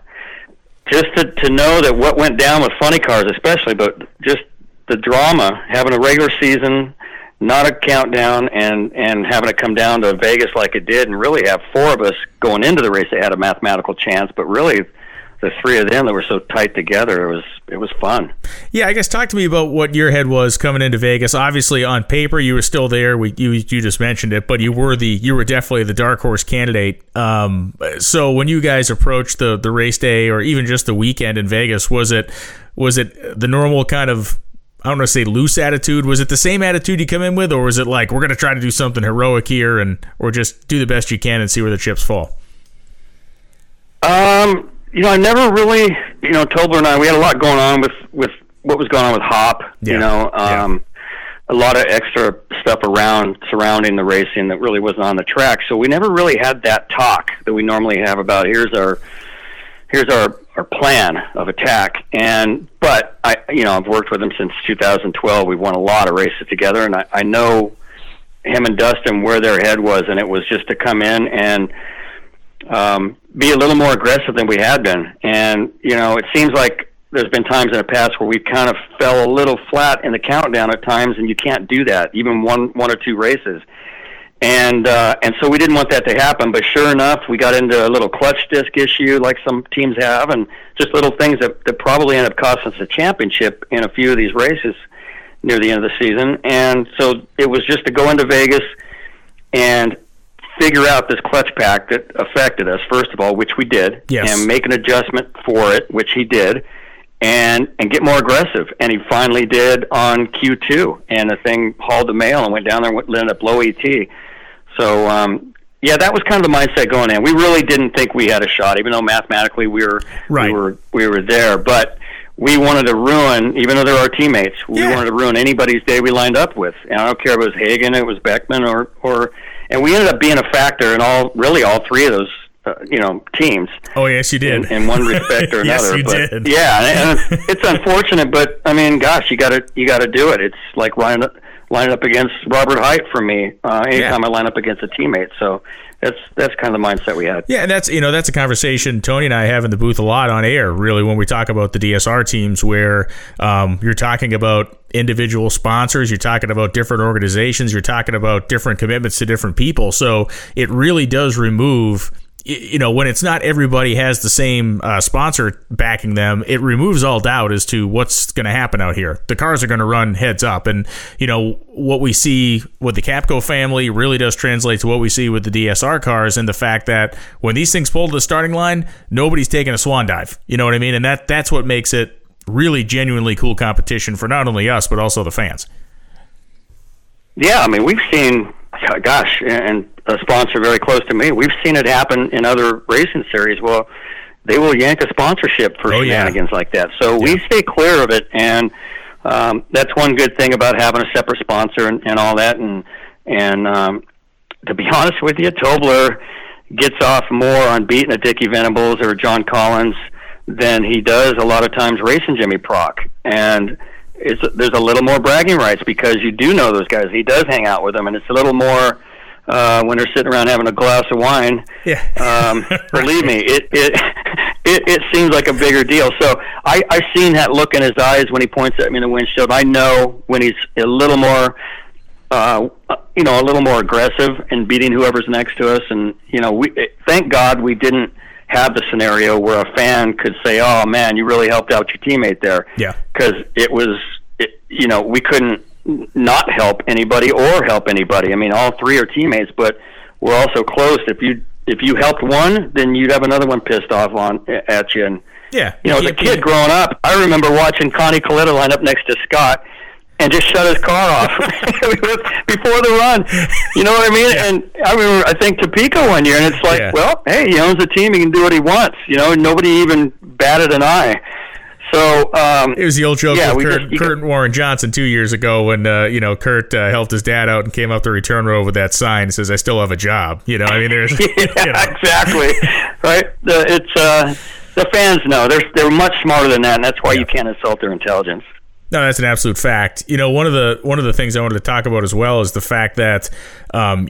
just to, to know that what went down with funny cars, especially, but just the drama, having a regular season, not a countdown and and having it come down to Vegas like it did, and really have four of us going into the race that had a mathematical chance, but really the three of them that were so tight together it was it was fun. Yeah i guess talk to me about what your head was coming into vegas. Obviously on paper you were still there. We, you, you just mentioned it but you were the you were definitely the dark horse candidate. Um, so when you guys approached the the race day or even just the weekend in vegas was it was it the normal kind of I don't want to say loose attitude. Was it the same attitude you come in with, or was it like we're going to try to do something heroic here, and or just do the best you can and see where the chips fall? Um, you know, I never really, you know, Tobler and I, we had a lot going on with with what was going on with Hop. Yeah. You know, um, yeah. a lot of extra stuff around surrounding the racing that really wasn't on the track. So we never really had that talk that we normally have about here's our here's our our plan of attack. And but I, you know, I've worked with him since 2012. We've won a lot of races together, and I, I know him and Dustin where their head was, and it was just to come in and um, be a little more aggressive than we had been. And you know, it seems like there's been times in the past where we've kind of fell a little flat in the countdown at times, and you can't do that, even one one or two races and uh, and so we didn't want that to happen. But sure enough, we got into a little clutch disc issue, like some teams have, and just little things that that probably end up costing us a championship in a few of these races near the end of the season. And so it was just to go into Vegas and figure out this clutch pack that affected us first of all, which we did, yes. and make an adjustment for it, which he did. And and get more aggressive, and he finally did on Q two, and the thing hauled the mail and went down there and ended up low ET so um, yeah, that was kind of the mindset going in. We really didn't think we had a shot, even though mathematically we were right. we were we were there. But we wanted to ruin, even though they're our teammates, we yeah. wanted to ruin anybody's day we lined up with. And I don't care if it was Hagan, it was Beckman, or or and we ended up being a factor in all really all three of those uh, you know teams. Oh yes, you did. In, in one respect or another. yes, you but, did. Yeah, and it's unfortunate, but I mean, gosh, you got to you got to do it. It's like lining lining up against Robert Hight for me. Uh, anytime Yeah. I line up against a teammate, so that's that's kind of the mindset we had. Yeah, and that's you know that's a conversation Tony and I have in the booth a lot on air. Really, when we talk about the DSR teams, where um, you're talking about individual sponsors, you're talking about different organizations, you're talking about different commitments to different people. So it really does remove. You know, when it's not everybody has the same uh, sponsor backing them, it removes all doubt as to what's going to happen out here. The cars are going to run heads up, and you know what we see with the Capco family really does translate to what we see with the DSR cars, and the fact that when these things pull to the starting line, nobody's taking a swan dive. You know what I mean? And that that's what makes it really genuinely cool competition for not only us but also the fans. Yeah, I mean, we've seen, gosh, and a sponsor very close to me, we've seen it happen in other racing series. Well, they will yank a sponsorship for Oh, yeah. shenanigans like that. So we stay clear of it, and um, that's one good thing about having a separate sponsor and, and all that. And and um, to be honest with you, Tobler gets off more on beating a Dickie Venables or John Collins than he does a lot of times racing Jimmy Prock. And it's there's a little more bragging rights because you do know those guys. He does hang out with them, and it's a little more uh, when they're sitting around having a glass of wine. Yeah. Um, believe me, it it, it it seems like a bigger deal. So I I've seen that look in his eyes when he points at me in the windshield. I know when he's a little more. Uh, you know, a little more aggressive and beating whoever's next to us, and you know, we thank God we didn't have the scenario where a fan could say, "Oh man, you really helped out your teammate there." Yeah. because it was, it, you know, we couldn't not help anybody or help anybody. I mean, all three are teammates, but we're also close. If you if you helped one, then you'd have another one pissed off on at you. And Yeah. you know, as a kid growing up, I remember watching Connie Kalitta line up next to Scott and just shut his car off before the run. You know what I mean? And I remember, I think Topeka one year, and it's like, Yeah. well, hey, he owns the team; he can do what he wants. You know, nobody even batted an eye. So um, It was the old joke Yeah, with Kurt, just- Kurt and Warren Johnson two years ago when uh, you know Kurt uh, helped his dad out and came up the return row with that sign that says "I still have a job." You know, I mean, there's yeah, you know. exactly. right? The, it's uh, the fans know they're they're much smarter than that, and that's why Yeah. you can't insult their intelligence. No, that's an absolute fact. You know, one of the one of the things I wanted to talk about as well is the fact that um,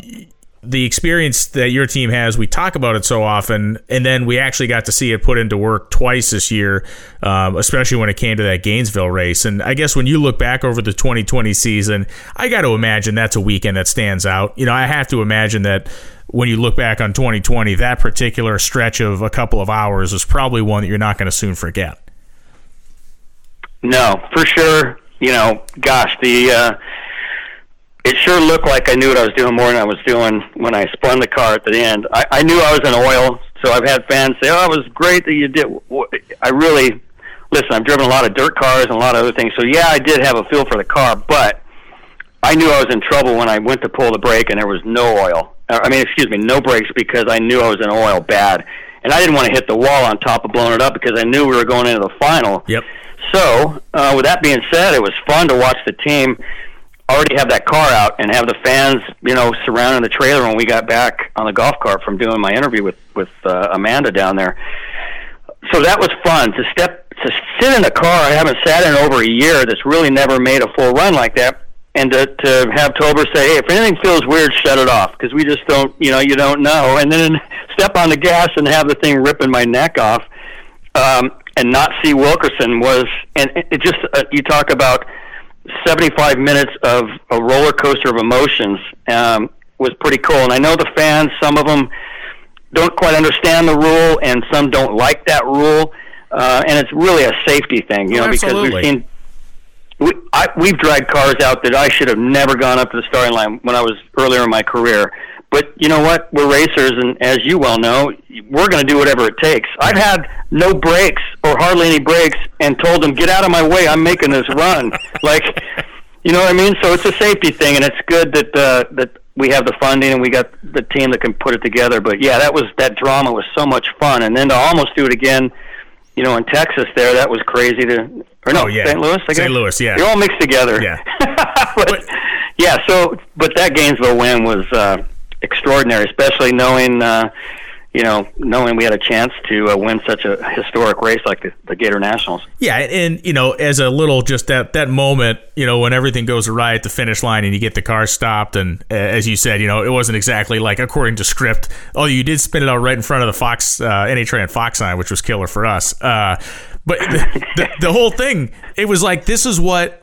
the experience that your team has. We talk about it so often, and then we actually got to see it put into work twice this year, um, especially when it came to that Gainesville race. And I guess when you look back over the 2020 season, I got to imagine that's a weekend that stands out. You know, I have to imagine that when you look back on 2020, that particular stretch of a couple of hours is probably one that you're not going to soon forget. No, for sure. You know, gosh, the uh, it sure looked like I knew what I was doing more than I was doing when I spun the car at the end. I, I knew I was in oil, so I've had fans say, "Oh, it was great that you did." I really listen. I've driven a lot of dirt cars and a lot of other things, so yeah, I did have a feel for the car, but I knew I was in trouble when I went to pull the brake and there was no oil. Uh, I mean, excuse me, no brakes because I knew I was in oil bad, and I didn't want to hit the wall on top of blowing it up because I knew we were going into the final. Yep. So, uh, with that being said, it was fun to watch the team already have that car out and have the fans, you know, surrounding the trailer when we got back on the golf cart from doing my interview with with uh, Amanda down there. So that was fun to step to sit in a car I haven't sat in over a year. That's really never made a full run like that. And to, to have Tobler say, "Hey, if anything feels weird, shut it off," because we just don't, you know, you don't know. And then step on the gas and have the thing ripping my neck off um, and not see Wilkerson was, and it just uh, you talk about 75 minutes of a roller coaster of emotions um, was pretty cool. And I know the fans, some of them don't quite understand the rule, and some don't like that rule. Uh, and it's really a safety thing, you Oh, know, because we've seen we, I, we've dragged cars out that I should have never gone up to the starting line when I was earlier in my career. But you know what? We're racers, and as you well know, we're going to do whatever it takes. I've had no breaks or hardly any breaks, and told them, "Get out of my way! I'm making this run." like, you know what I mean? So it's a safety thing, and it's good that uh, that we have the funding and we got the team that can put it together. But yeah, that was that drama was so much fun, and then to almost do it again, you know, in Texas there, that was crazy to. Or no, Oh, yeah. St. Louis. I St. Louis, yeah. They're all mixed together. Yeah. but, yeah. So, but that Gainesville win was uh, extraordinary, especially knowing. Uh, you know, knowing we had a chance to uh, win such a historic race like the, the, Gator Nationals. Yeah, and you know, as a little just that that moment, you know, when everything goes awry at the finish line and you get the car stopped, and uh, as you said, you know, it wasn't exactly like according to script. Oh, you did spin it out right in front of the Fox uh, NHRA and Fox sign, which was killer for us. Uh, but the, the, the whole thing, it was like this is what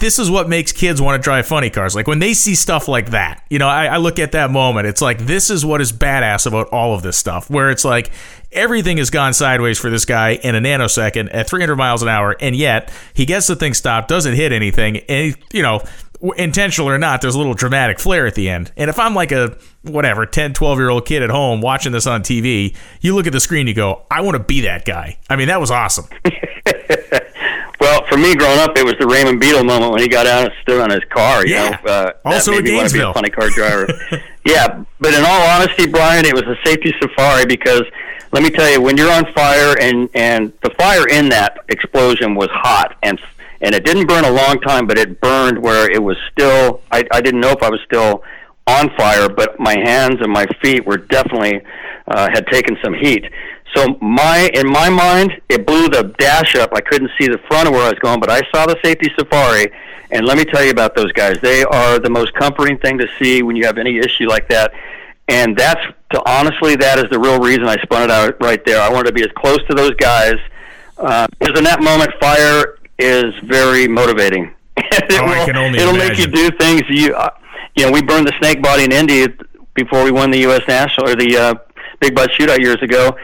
this is what makes kids want to drive funny cars. Like when they see stuff like that, you know, I, I, look at that moment. It's like this is what is badass about all of this stuff. Where it's like everything has gone sideways for this guy in a nanosecond at 300 miles an hour, and yet he gets the thing stopped, doesn't hit anything, and he, you know, intentional or not, there's a little dramatic flair at the end. And if I'm like a whatever 10, 12 year old kid at home watching this on TV, you look at the screen, you go, I want to be that guy. I mean, that was awesome. Well, for me growing up, it was the Raymond Beadle moment when he got out and stood on his car. You yeah. know, uh, also a Gainesville. funny car driver. yeah, but in all honesty, Brian, it was a safety safari because let me tell you, when you're on fire and and the fire in that explosion was hot and and it didn't burn a long time, but it burned where it was still. I I didn't know if I was still on fire, but my hands and my feet were definitely uh, had taken some heat. So my in my mind, it blew the dash up. I couldn't see the front of where I was going, but I saw the safety safari. And let me tell you about those guys. They are the most comforting thing to see when you have any issue like that. And that's to honestly, that is the real reason I spun it out right there. I wanted to be as close to those guys uh, because in that moment, fire is very motivating. it oh, will, I can only it'll imagine. make you do things you. Uh, you know, we burned the snake body in Indy before we won the U.S. National or the uh, Big Bud Shootout years ago,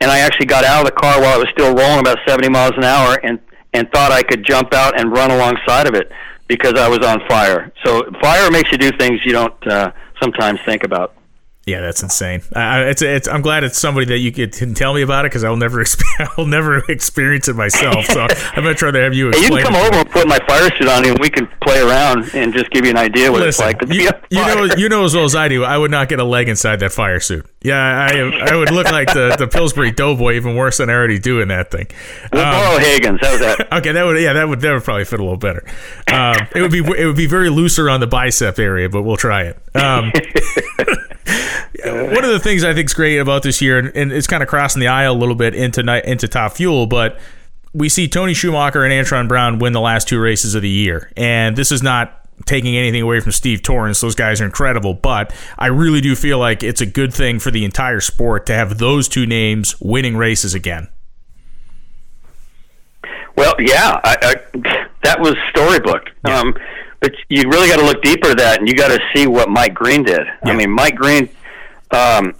and I actually got out of the car while it was still rolling about 70 miles an hour and and thought I could jump out and run alongside of it because I was on fire. So fire makes you do things you don't uh, sometimes think about. Yeah, that's insane. Uh, it's, it's, I'm glad it's somebody that you can tell me about it because I'll never I'll never experience it myself. So I'm gonna try to have you. Hey, you can come over and put my fire suit on you, and we can play around and just give you an idea what Listen, it's like. you, you know, you know as well as I do. I would not get a leg inside that fire suit. Yeah, I I would look like the, the Pillsbury Doughboy, even worse than I already do in that thing. We'll um, borrow Hagan's. How's that? Okay, that would yeah that would that would probably fit a little better. Um, it would be it would be very looser on the bicep area, but we'll try it. Um, one of the things I think is great about this year, and, it's kind of crossing the aisle a little bit into into Top Fuel, but we see Tony Schumacher and Antron Brown win the last two races of the year, and this is not taking anything away from Steve Torrence. Those guys are incredible, but I really do feel like it's a good thing for the entire sport to have those two names winning races again. Well, yeah, I, I, that was storybook. Yeah. Um, but you really got to look deeper at that, and you got to see what Mike Green did. Yeah. I mean, Mike Green, um,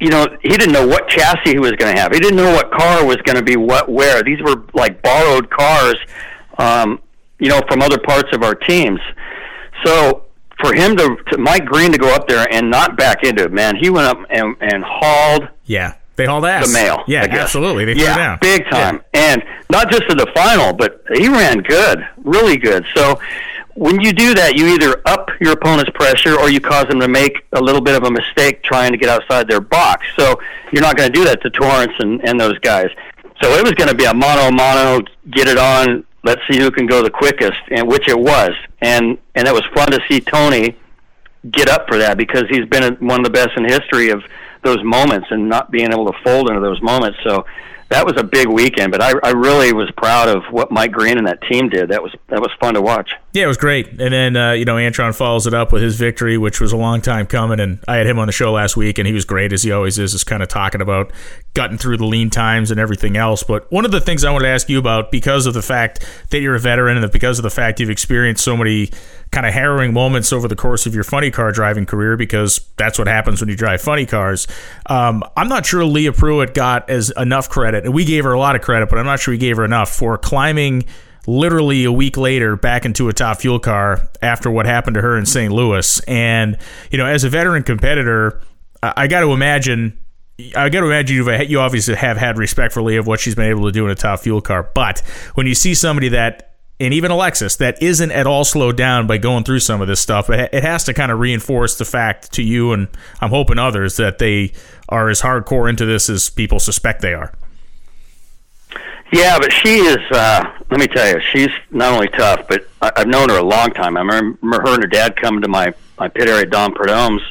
you know, he didn't know what chassis he was going to have. He didn't know what car was going to be what where. These were like borrowed cars, um, you know, from other parts of our teams. So for him to, to Mike Green to go up there and not back into it, man, he went up and, and hauled. Yeah. They hauled ass. The mail. Yeah, absolutely. They yeah, down. big time. Yeah. And not just in the final, but he ran good, really good. So when you do that, you either up your opponent's pressure or you cause them to make a little bit of a mistake trying to get outside their box. So you're not going to do that to Torrence and, and those guys. So it was going to be a mono mono, get it on. Let's see who can go the quickest, and which it was. And and it was fun to see Tony get up for that because he's been one of the best in history of those moments and not being able to fold into those moments. So that was a big weekend, but I, I really was proud of what Mike Green and that team did. That was that was fun to watch. Yeah, it was great. And then uh, you know Antron follows it up with his victory, which was a long time coming. And I had him on the show last week, and he was great as he always is, just kind of talking about gutting through the lean times and everything else. But one of the things I wanted to ask you about, because of the fact that you're a veteran and because of the fact you've experienced so many kind of harrowing moments over the course of your funny car driving career, because that's what happens when you drive funny cars. Um, I'm not sure Leah Pruett got as enough credit, and we gave her a lot of credit, but I'm not sure we gave her enough for climbing literally a week later back into a top fuel car after what happened to her in St. Louis. And, you know, as a veteran competitor, I, got to imagine. I got to imagine you you obviously have had respect for Leah of what she's been able to do in a top fuel car, but when you see somebody that and even Alexis that isn't at all slowed down by going through some of this stuff. It, has to kind of reinforce the fact to you and I'm hoping others that they are as hardcore into this as people suspect they are. Yeah, but she is. Uh, let me tell you, she's not only tough, but I, I've known her a long time. I remember her and her dad coming to my my pit area, Don Prudhomme's,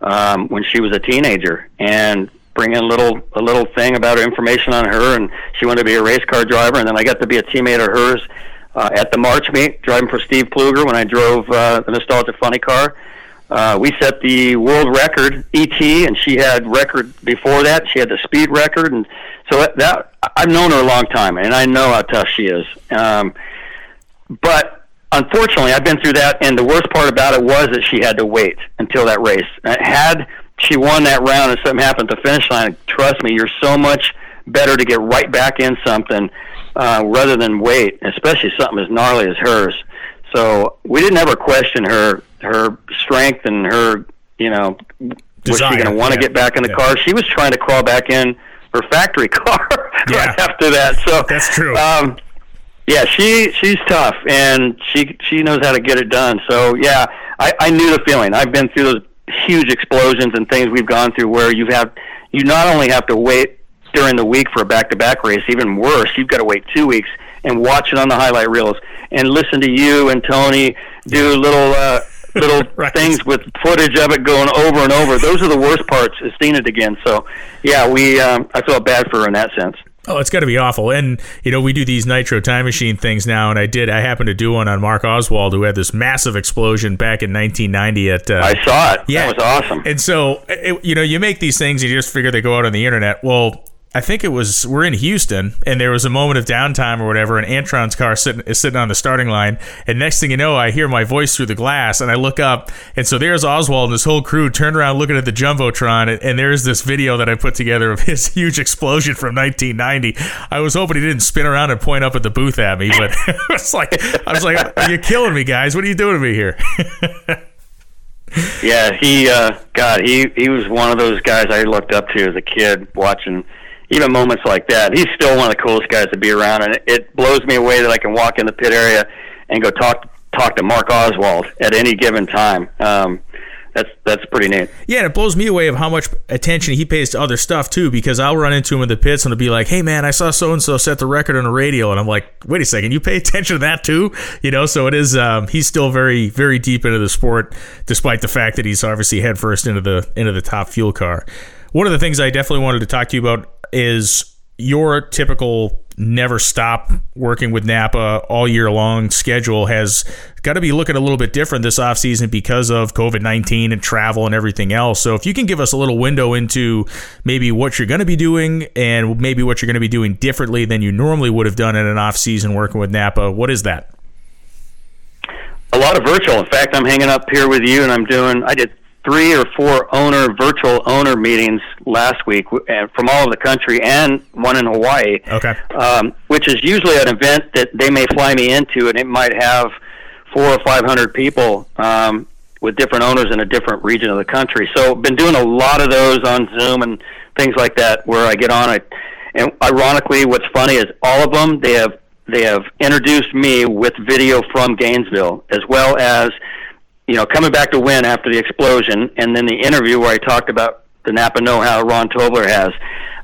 um, when she was a teenager, and bring in a little a little thing about her information on her, and she wanted to be a race car driver, and then I got to be a teammate of hers uh, at the March meet, driving for Steve Plueger when I drove uh, the Nostalgia Funny Car. Uh, we set the world record ET, and she had record before that. She had the speed record, and so that I've known her a long time, and I know how tough she is. Um, but unfortunately, I've been through that, and the worst part about it was that she had to wait until that race. Had she won that round and something happened at the finish line, trust me, you're so much better to get right back in something uh, rather than wait, especially something as gnarly as hers. So we didn't ever question her her strength and her you know was she going to want to yeah. get back in the yeah. car? She was trying to crawl back in her factory car yeah. right after that. So that's true. Um, yeah, she she's tough and she she knows how to get it done. So yeah, I, I knew the feeling. I've been through those huge explosions and things we've gone through where you have you not only have to wait during the week for a back to back race, even worse, you've got to wait two weeks and watch it on the highlight reels and listen to you and Tony do little uh, little right. things with footage of it going over and over. Those are the worst parts. Is seeing it again. So yeah, we um, I felt bad for her in that sense. Oh, it's got to be awful. And, you know, we do these Nitro Time Machine things now, and I did, I happened to do one on Mark Oswald, who had this massive explosion back in 1990 at. Uh, I saw it. Yeah. That was awesome. And so, it, you know, you make these things, and you just figure they go out on the internet. Well, I think it was we're in Houston, and there was a moment of downtime or whatever, and Antron's car sitting is sitting on the starting line, and next thing you know, I hear my voice through the glass, and I look up, and so there's Oswald and his whole crew turned around looking at the jumbotron, and, and there's this video that I put together of his huge explosion from 1990. I was hoping he didn't spin around and point up at the booth at me, but it's like I was like, "You're you killing me, guys? What are you doing to me here?" yeah, he, uh, God, he he was one of those guys I looked up to as a kid watching even moments like that, he's still one of the coolest guys to be around, and it blows me away that I can walk in the pit area and go talk talk to Mark Oswald at any given time. Um, that's that's pretty neat. Yeah, and it blows me away of how much attention he pays to other stuff too. Because I'll run into him in the pits and he'll be like, "Hey man, I saw so and so set the record on the radio," and I'm like, "Wait a second, you pay attention to that too?" You know, so it is. Um, he's still very very deep into the sport, despite the fact that he's obviously headfirst into the into the top fuel car. One of the things I definitely wanted to talk to you about is your typical never stop working with Napa all year long schedule has got to be looking a little bit different this offseason because of COVID 19 and travel and everything else. So, if you can give us a little window into maybe what you're going to be doing and maybe what you're going to be doing differently than you normally would have done in an off season working with Napa, what is that? A lot of virtual. In fact, I'm hanging up here with you and I'm doing, I did three or four owner virtual owner meetings last week uh, from all over the country and one in Hawaii. Okay. Um, which is usually an event that they may fly me into, and it might have four or five hundred people um, with different owners in a different region of the country. So, been doing a lot of those on Zoom and things like that, where I get on. it. and ironically, what's funny is all of them they have they have introduced me with video from Gainesville as well as you know, coming back to win after the explosion, and then the interview where I talked about the Napa know-how Rahn Tobler has.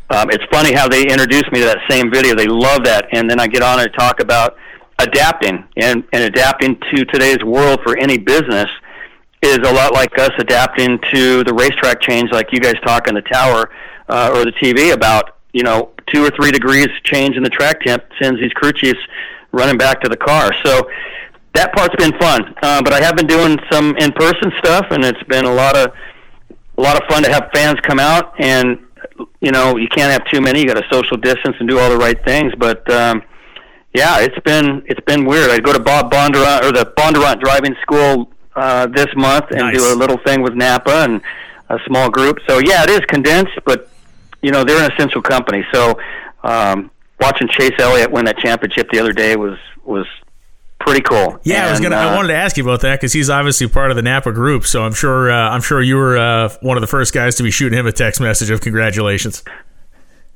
Um, it's funny how they introduced me to that same video. They love that, and then I get on and talk about adapting and, and adapting to today's world for any business is a lot like us adapting to the racetrack change, like you guys talk in the tower uh, or the TV about. You know, two or three degrees change in the track temp sends these crew chiefs running back to the car. So that part's been fun. Uh, but I have been doing some in-person stuff, and it's been a lot of a lot of fun to have fans come out. And you know, you can't have too many. You got to social distance and do all the right things. But um, yeah, it's been it's been weird. I go to Bob Bondurant or the Bondurant Driving School uh, this month and nice. do a little thing with Napa and a small group. So yeah, it is condensed, but you know they're an essential company. So um, watching Chase Elliott win that championship the other day was was pretty cool. Yeah, and, I was gonna. Uh, I wanted to ask you about that because he's obviously part of the Napa group. So I'm sure. Uh, I'm sure you were uh, one of the first guys to be shooting him a text message of congratulations.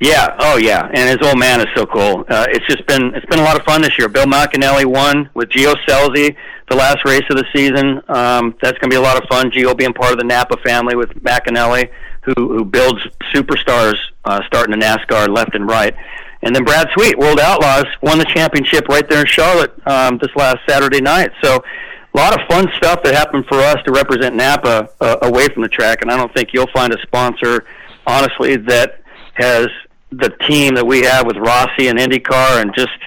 Yeah. Oh, yeah. And his old man is so cool. Uh, it's just been it's been a lot of fun this year. Bill McAnally won with Gio Scelzi the last race of the season. Um, that's going to be a lot of fun. Gio being part of the Napa family with McAnally, who who builds superstars uh, starting in NASCAR left and right. And then Brad Sweet, World Outlaws, won the championship right there in Charlotte um, this last Saturday night. So a lot of fun stuff that happened for us to represent Napa uh, away from the track, and I don't think you'll find a sponsor, honestly, that has the team that we have with Rossi and IndyCar, and just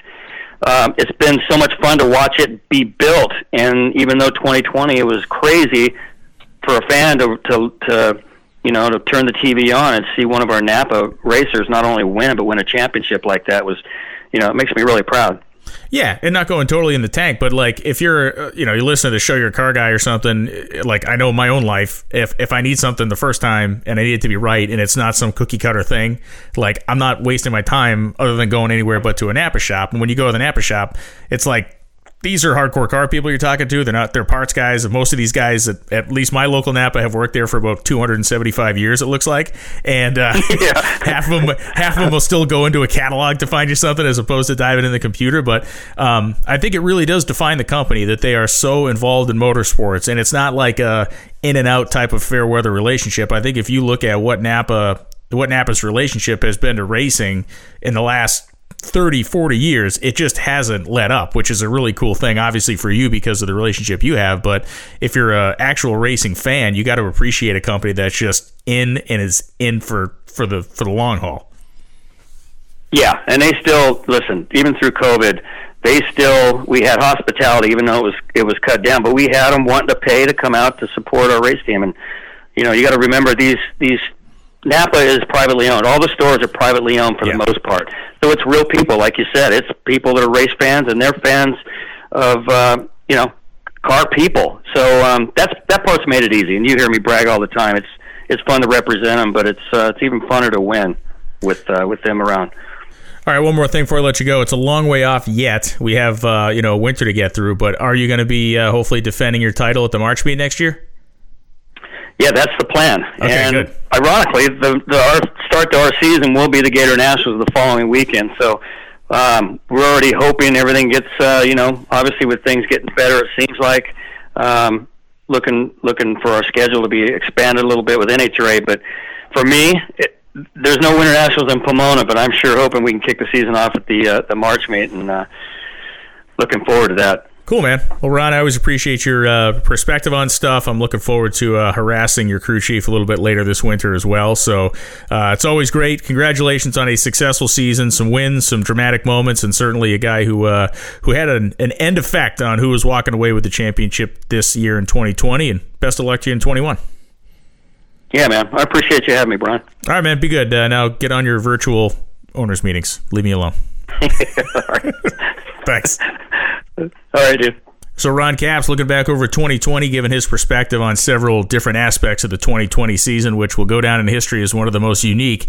um, it's been so much fun to watch it be built. And even though 2020 it was crazy for a fan to to, to you know to turn the TV on and see one of our Napa racers not only win but win a championship like that was, you know, it makes me really proud. Yeah, and not going totally in the tank, but like if you're, uh, you know, you listen to the show, you're a car guy or something. Like I know my own life. If if I need something the first time and I need it to be right, and it's not some cookie cutter thing, like I'm not wasting my time other than going anywhere but to a Napa shop. And when you go to the Napa shop, it's like these are hardcore car people you're talking to. They're not they're parts guys. Most of these guys, at, at least my local Napa, have worked there for about 275 years. It looks like, and uh, yeah. half of them half of them will still go into a catalog to find you something as opposed to diving in the computer. But um, I think it really does define the company that they are so involved in motorsports, and it's not like a in and out type of fair weather relationship. I think if you look at what Napa what Napa's relationship has been to racing in the last 30, 40 years, it just hasn't let up, which is a really cool thing, obviously, for you because of the relationship you have. But if you're an actual racing fan, you got to appreciate a company that's just in and is in for, for the for the long haul. Yeah, and they still listen, even through COVID, they still we had hospitality, even though it was it was cut down, but we had them wanting to pay to come out to support our race team, and you know you got to remember these these Napa is privately owned. All the stores are privately owned for yeah. the most part. So it's real people, like you said. It's people that are race fans, and they're fans of uh, you know car people. So um, that's that part's made it easy. And you hear me brag all the time. It's it's fun to represent them, but it's uh, it's even funner to win with uh, with them around. All right, one more thing before I let you go. It's a long way off yet. We have uh, you know winter to get through, but are you going to be uh, hopefully defending your title at the March meet next year? Yeah, that's the plan. Okay, and good. ironically, the, the our start to our season will be the Gator Nationals the following weekend. So um, we're already hoping everything gets, uh, you know, obviously with things getting better, it seems like um, looking looking for our schedule to be expanded a little bit with NHRA. But for me, it, there's no Winter Nationals in Pomona, but I'm sure hoping we can kick the season off at the uh, the March meet and uh, looking forward to that. Cool, man. Well, Ron, I always appreciate your uh, perspective on stuff. I'm looking forward to uh, harassing your crew chief a little bit later this winter as well. So uh, it's always great. Congratulations on a successful season, some wins, some dramatic moments, and certainly a guy who uh, who had an, an, end effect on who was walking away with the championship this year in 2020. And best of luck to you in 21. Yeah, man. I appreciate you having me, Brian. All right, man. Be good. Uh, now get on your virtual owners meetings. Leave me alone. Thanks. All right, dude. So Ron Capps looking back over 2020, giving his perspective on several different aspects of the 2020 season, which will go down in history as one of the most unique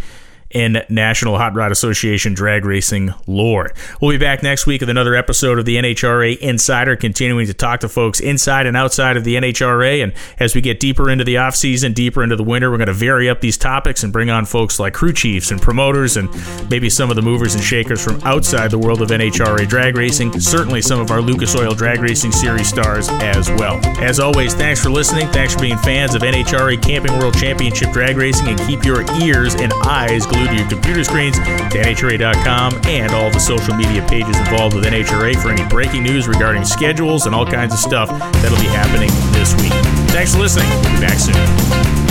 in National Hot Rod Association drag racing lore. We'll be back next week with another episode of the NHRA Insider, continuing to talk to folks inside and outside of the NHRA. And as we get deeper into the off season, deeper into the winter, we're going to vary up these topics and bring on folks like crew chiefs and promoters and maybe some of the movers and shakers from outside the world of NHRA drag racing. Certainly some of our Lucas Oil Drag Racing Series stars as well. As always, thanks for listening. Thanks for being fans of NHRA Camping World Championship drag racing and keep your ears and eyes to your computer screens to NHRA.com and all the social media pages involved with NHRA for any breaking news regarding schedules and all kinds of stuff that'll be happening this week. Thanks for listening. We'll be back soon.